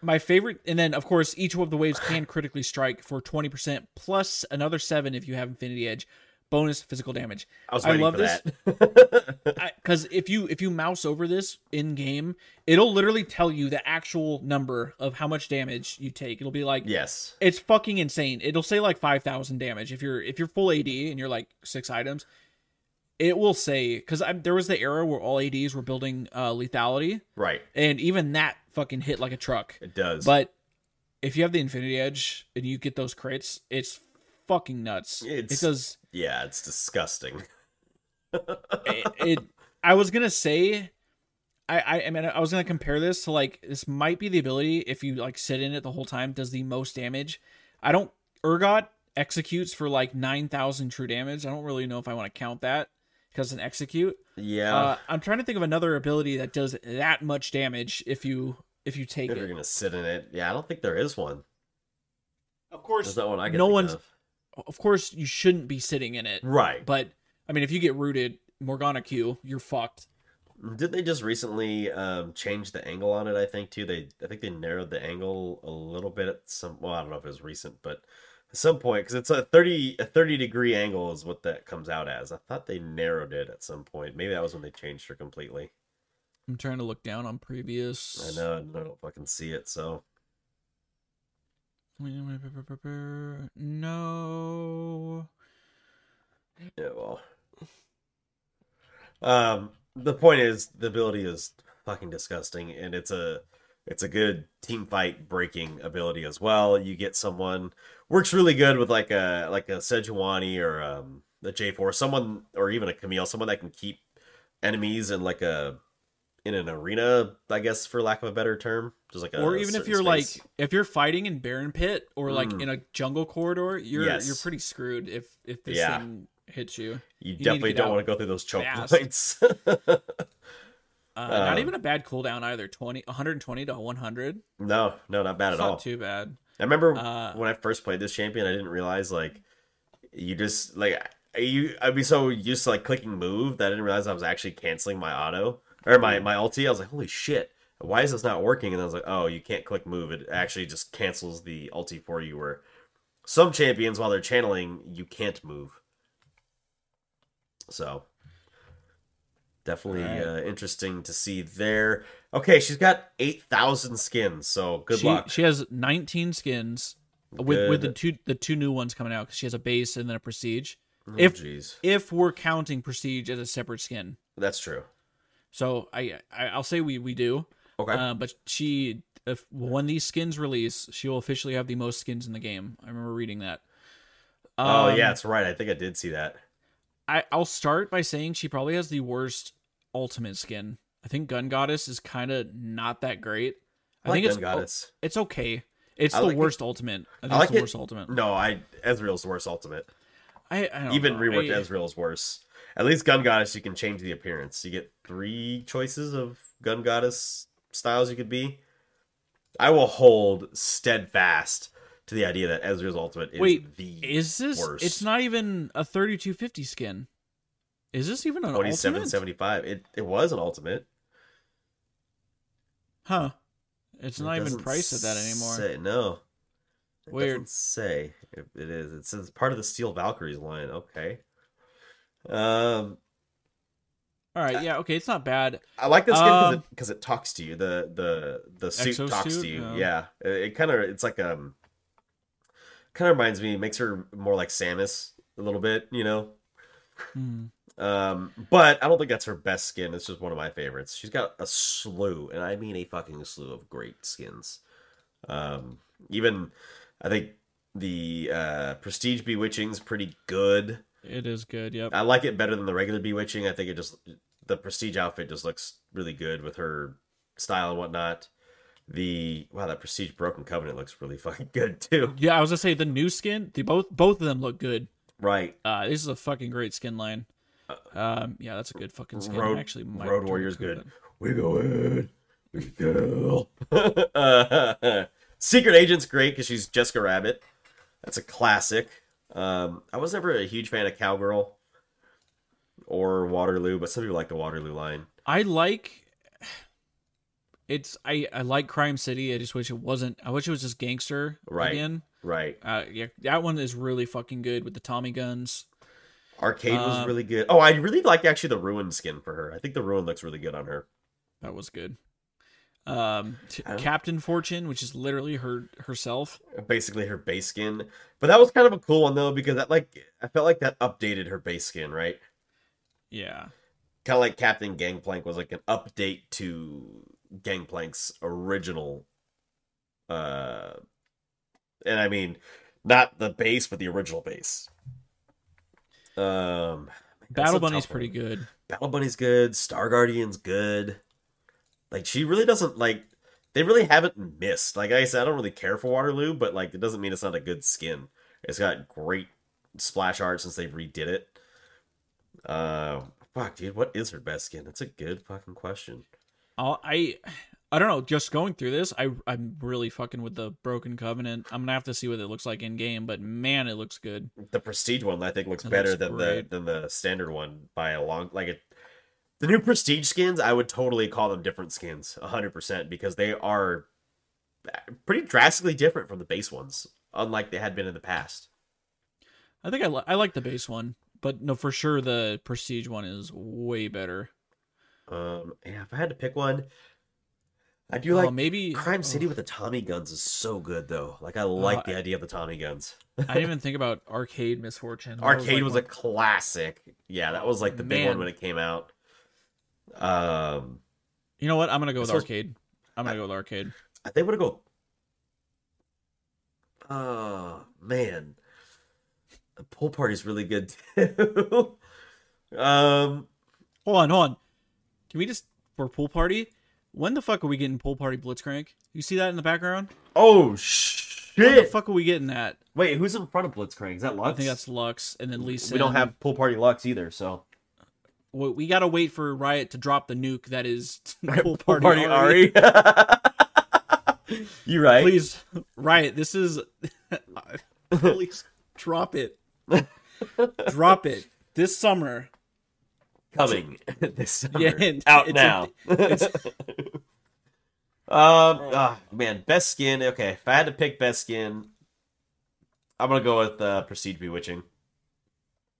My favorite and then of course each of the waves can critically strike for 20% plus another 7 if you have infinity edge bonus physical damage I I love this. because if you if you mouse over this in game it'll literally tell you the actual number of how much damage you take it'll be like yes. it's fucking insane it'll say like 5000 damage if you're if you're full ad and you're like six items it will say because there was the era where all ads were building uh lethality Right. and even that fucking hit like a truck It does. but if you have the Infinity Edge and you get those crits, it's fucking nuts. It's- it does. yeah, it's disgusting. It, it. I was gonna say, I, I. I mean, I was gonna compare this to like this might be the ability if you like sit in it the whole time does the most damage. I don't. Urgot executes for like nine thousand true damage. I don't really know if I want to count that because an execute. Yeah. Uh, I'm trying to think of another ability that does that much damage if you if you take if you're gonna sit in it, yeah, I don't think there is one. Of course, There's not one I can no think one's of. Of course you shouldn't be sitting in it right. but i mean if you get rooted morgana q you're fucked Did they just recently um, change the angle on it? I think too. They I think they narrowed the angle a little bit at some. Well, I don't know if it was recent, but at some point because it's a thirty a thirty degree angle is what that comes out as. I thought they narrowed it at some point. Maybe that was when they changed her completely. i'm trying to look down on previous I know I don't fucking see it. So no yeah, well. Um, the point is the ability is fucking disgusting, and it's a it's a good team fight breaking ability as well. You get someone works really good with like a like a Sejuani or um a J4, someone or even a Camille, someone that can keep enemies in like a in an arena, I guess, for lack of a better term, just like a or even if you're space. like if you're fighting in Baron Pit or like Mm. in a jungle corridor, you're Yes. you're pretty screwed if if this Yeah. thing hits you. you, to definitely don't want to go through those choke fast. points. Uh, not Um, even a bad cooldown either. 20, 120 to 100. no, no, not bad It's at not all. too bad. I remember Uh, when I first played this champion, I didn't realize like you just like you. I'd be so used to like clicking move that I didn't realize I was actually canceling my auto or my my ulti. I was like, holy shit, why is this not working? And I was like, oh, you can't click move. It actually just cancels the ulti for you. Where some champions, while they're channeling, you can't move. So definitely Alright. uh, interesting to see there. Okay, she's got eight thousand skins. So good she, luck. She has 19 skins with with the two the two new ones coming out because she has a base and then a prestige. Oh, if- jeez, If we're counting prestige as a separate skin, that's true. So I, I I'll say we we do. Okay. Uh, but she, if when these skins release, she will officially have the most skins in the game. I remember reading that. oh Um, yeah, that's right. I think I did see that. I I'll start by saying she probably has the worst ultimate skin. I think Gun Goddess is kind of not that great. I, I like think it's Gun Goddess. it's okay. It's I the like it- worst ultimate. I think I like it's the it- worst ultimate. No, I Ezreal's the worst ultimate. I, I don't Even know. reworked I- Ezreal's worse. At least Gun Goddess, you can change the appearance. You get three choices of Gun Goddess styles you could be. I will hold steadfast to the idea that Ezreal's ultimate is Wait, the Is this? worst. It's not even a thirty-two fifty skin. Is this even an twenty seven ultimate? seventy five. It it was an ultimate. Huh? It's It not even priced at that anymore. Say, no. It Weird. say if it is. It says part of the Steel Valkyries line. Okay. Um, All right, yeah, okay, it's not bad. I like this skin because Um, it, 'cause it talks to you. The the the suit talks to you. Yeah, it, it kind of it's like um, kind of reminds me. Makes her more like Samus a little bit. You know. Hmm. Um, but I don't think that's her best skin. It's just one of my favorites. She's got a slew, and I mean a fucking slew of great skins. Um, even I think the uh, Prestige Bewitching's pretty good. It is good. Yep. I like it better than the regular Bewitching. I think it just the Prestige outfit just looks really good with her style and whatnot. The wow, that Prestige Broken Covenant looks really fucking good too. Yeah, I was gonna say the new skin. The both both of them look good. Right, Uh, this is a fucking great skin line. Um, yeah, that's a good fucking skin. I Actually, Road Warrior's good. We go in. We go. uh, Secret Agent's great because she's Jessica Rabbit. That's a classic. Um, I was never a huge fan of Cowgirl or Waterloo, but some people like the Waterloo line. I like. It's I I like Crime City. I just wish it wasn't. I wish it was just gangster Right. again. Right. Uh, yeah, that one is really fucking good with the Tommy guns. Arcade was Um, really good. Oh, I really like actually the Ruin skin for her. I think the Ruin looks really good on her. That was good. Um, t- Captain Fortune, which is literally her herself. Basically her base skin. But that was kind of a cool one though because that like I felt like that updated her base skin, right? Yeah, kind of like Captain Gangplank was like an update to Gangplank's original uh and I mean not the base but the original base. Um Battle Bunny's pretty good. Battle Bunny's good, Star Guardian's good. Like she really doesn't like they really haven't missed. Like I said, I don't really care for Waterloo, but like it doesn't mean it's not a good skin. It's got great splash art since they redid it. Uh, fuck, dude, what is her best skin? That's a good fucking question. I'll, I I don't know. Just going through this, I I'm really fucking with the Broken Covenant. I'm gonna have to see what it looks like in game, but man, it looks good. The prestige one I think looks That better looks than great. the than the standard one by a long like it. The new prestige skins, I would totally call them different skins, hundred percent, because they are pretty drastically different from the base ones, unlike they had been in the past. I think I li- I like the base one, but no, for sure the Prestige one is way better. Um, yeah, if I had to pick one, I do Oh, like maybe Crime oh, City with the Tommy guns is so good though. Like I like Uh, the idea of the Tommy guns. I didn't even think about Arcade Miss Fortune. Arcade like was, a classic. Yeah, that was like the big one when it came out. Um, You know what? I'm gonna go with Arcade. I'm gonna go with Arcade. I think I'm gonna go. Oh man, the pool party's really good too. um, Hold on, hold on. Can we just for pool party. When the fuck are we getting pool party Blitzcrank? You see that in the background? Oh shit! When the fuck are we getting that? Wait, who's in front of Blitzcrank? Is that Lux? I think that's Lux, and then Lisa. we don't have pool party Lux either, so We, we gotta wait for Riot to drop the nuke that is pool party, party Ahri. Ahri. you right? Please, Riot. This is. Please drop it. drop it this summer. coming this summer. Yeah, out it's a- now. um, ah, man, best skin. Okay, if I had to pick best skin, I'm gonna go with uh, Prestige Bewitching.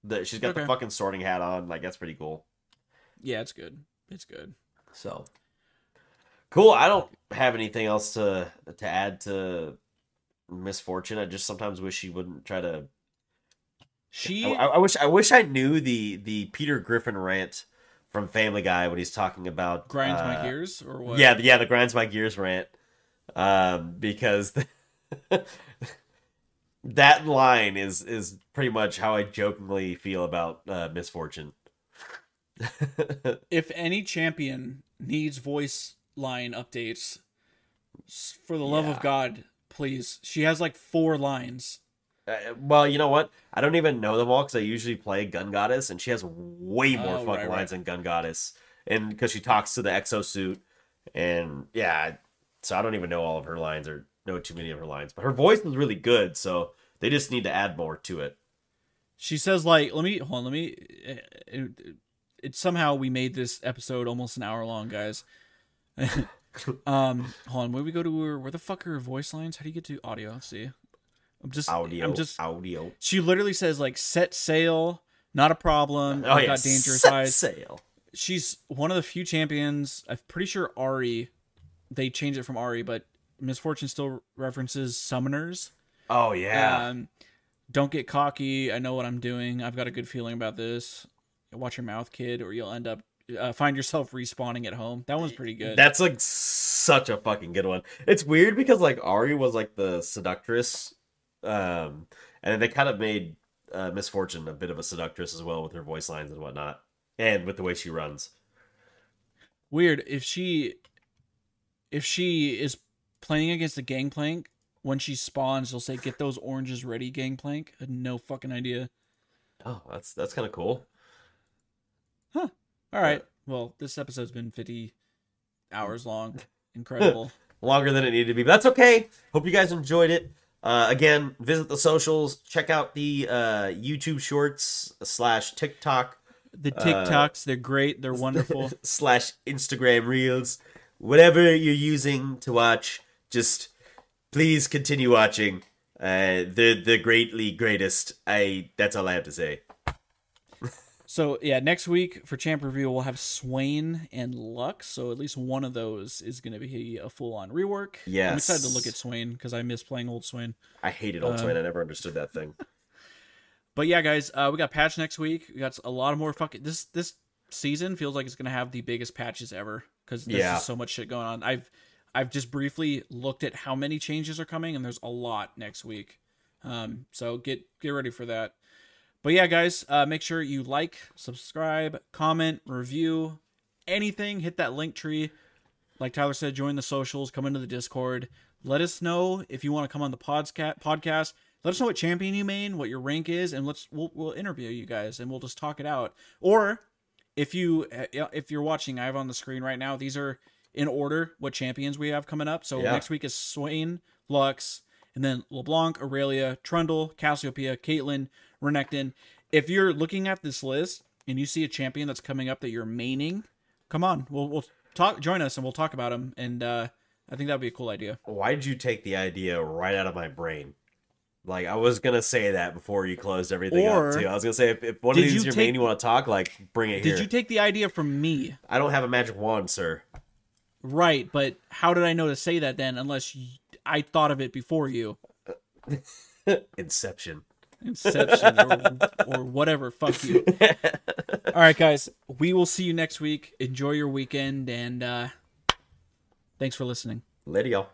The, she's got the fucking sorting hat on. Like that's pretty cool. Yeah, it's good. It's good. So cool. I don't have anything else to to add to Miss Fortune. I just sometimes wish she wouldn't try to She. I, I wish I wish I knew the the Peter Griffin rant from Family Guy when he's talking about grinds uh, my gears or what? Yeah, yeah, the grinds my gears rant. Um, because that line is is pretty much how I jokingly feel about uh, Miss Fortune. If any champion needs voice line updates, for the love Yeah. of God, please. She has like four lines. Uh, well, you know what? I don't even know them all because I usually play Gun Goddess, and she has way more Oh, fucking right, right. lines than Gun Goddess, and because she talks to the exosuit, and yeah, so I don't even know all of her lines or know too many of her lines, but her voice is really good, so they just need to add more to it. She says like, "Let me hold on. Let me." It, it, it somehow we made this episode almost an hour long, guys. um, hold on. Where we go to her? Where the fuck are her voice lines? How do you get to audio? Let's see. I'm just. Audio, I'm just. audio. She literally says like, "Set sail." Not a problem. Oh I've yeah, got dangerous set eyes. sail. she's one of the few champions. I'm pretty sure Ahri, they changed it from Ahri, but Miss Fortune still references summoners. Oh yeah, Um, don't get cocky. I know what I'm doing. I've got a good feeling about this. Watch your mouth, kid, or you'll end up uh, find yourself respawning at home. That one's pretty good. that's like such a fucking good one. It's weird because like Ahri was like the seductress, um, and they kind of made uh, Miss Fortune a bit of a seductress as well with her voice lines and whatnot, and with the way she runs. Weird if she if she is playing against the gangplank. When she spawns, they'll say, "Get those oranges ready, gangplank." I had no fucking idea. Oh, that's that's kind of cool. Huh. All right. Well, this episode's been 50 hours long. Incredible. Longer than it needed to be, but that's okay. Hope you guys enjoyed it. Uh, again, visit the socials. Check out the uh, YouTube Shorts slash TikTok The TikToks, they're great. They're wonderful. slash Instagram Reels. Whatever you're using to watch, just please continue watching. Uh, the the greatly greatest. I that's all I have to say. So, yeah, next week for Champ Review, we'll have Swain and Lux. So, at least one of those is going to be a full on rework. Yeah, I'm excited to look at Swain because I miss playing old Swain. I hated Old Swain. I never understood that thing. But yeah, guys, uh, we got patch next week. We got a lot of more fucking. This this season feels like it's gonna have the biggest patches ever because there's Yeah. just so much shit going on. I've I've just briefly looked at how many changes are coming, and there's a lot next week. Um, so get get ready for that. But yeah, guys, uh, make sure you like, subscribe, comment, review, anything. Hit that link tree. Like Tyler said, join the socials, come into the Discord. Let us know if you want to come on the podca- podcast. Let us know what champion you main, what your rank is, and let's we'll, we'll interview you guys and we'll just talk it out. Or if you uh, if you're watching, I have on the screen right now. These are in order what champions we have coming up. So Yeah. next week is Swain, Lux, and then LeBlanc, Aurelia, Trundle, Cassiopeia, Caitlyn, Renekton. If you're looking at this list and you see a champion that's coming up that you're maining, come on, we'll we'll talk. Join us and we'll talk about them. And uh, I think that would be a cool idea. Why did you take the idea right out of my brain? Like I was gonna say that before you closed everything Or- up too. I was gonna say if, if one of these you your take- main you want to talk, like bring it here. Did you take the idea from me? I don't have a magic wand, sir. Right, but how did I know to say that then? Unless I thought of it before you. Inception. Inception or, or whatever. Fuck you. All right, guys. We will see you next week. Enjoy your weekend and uh, thanks for listening. Later, y'all.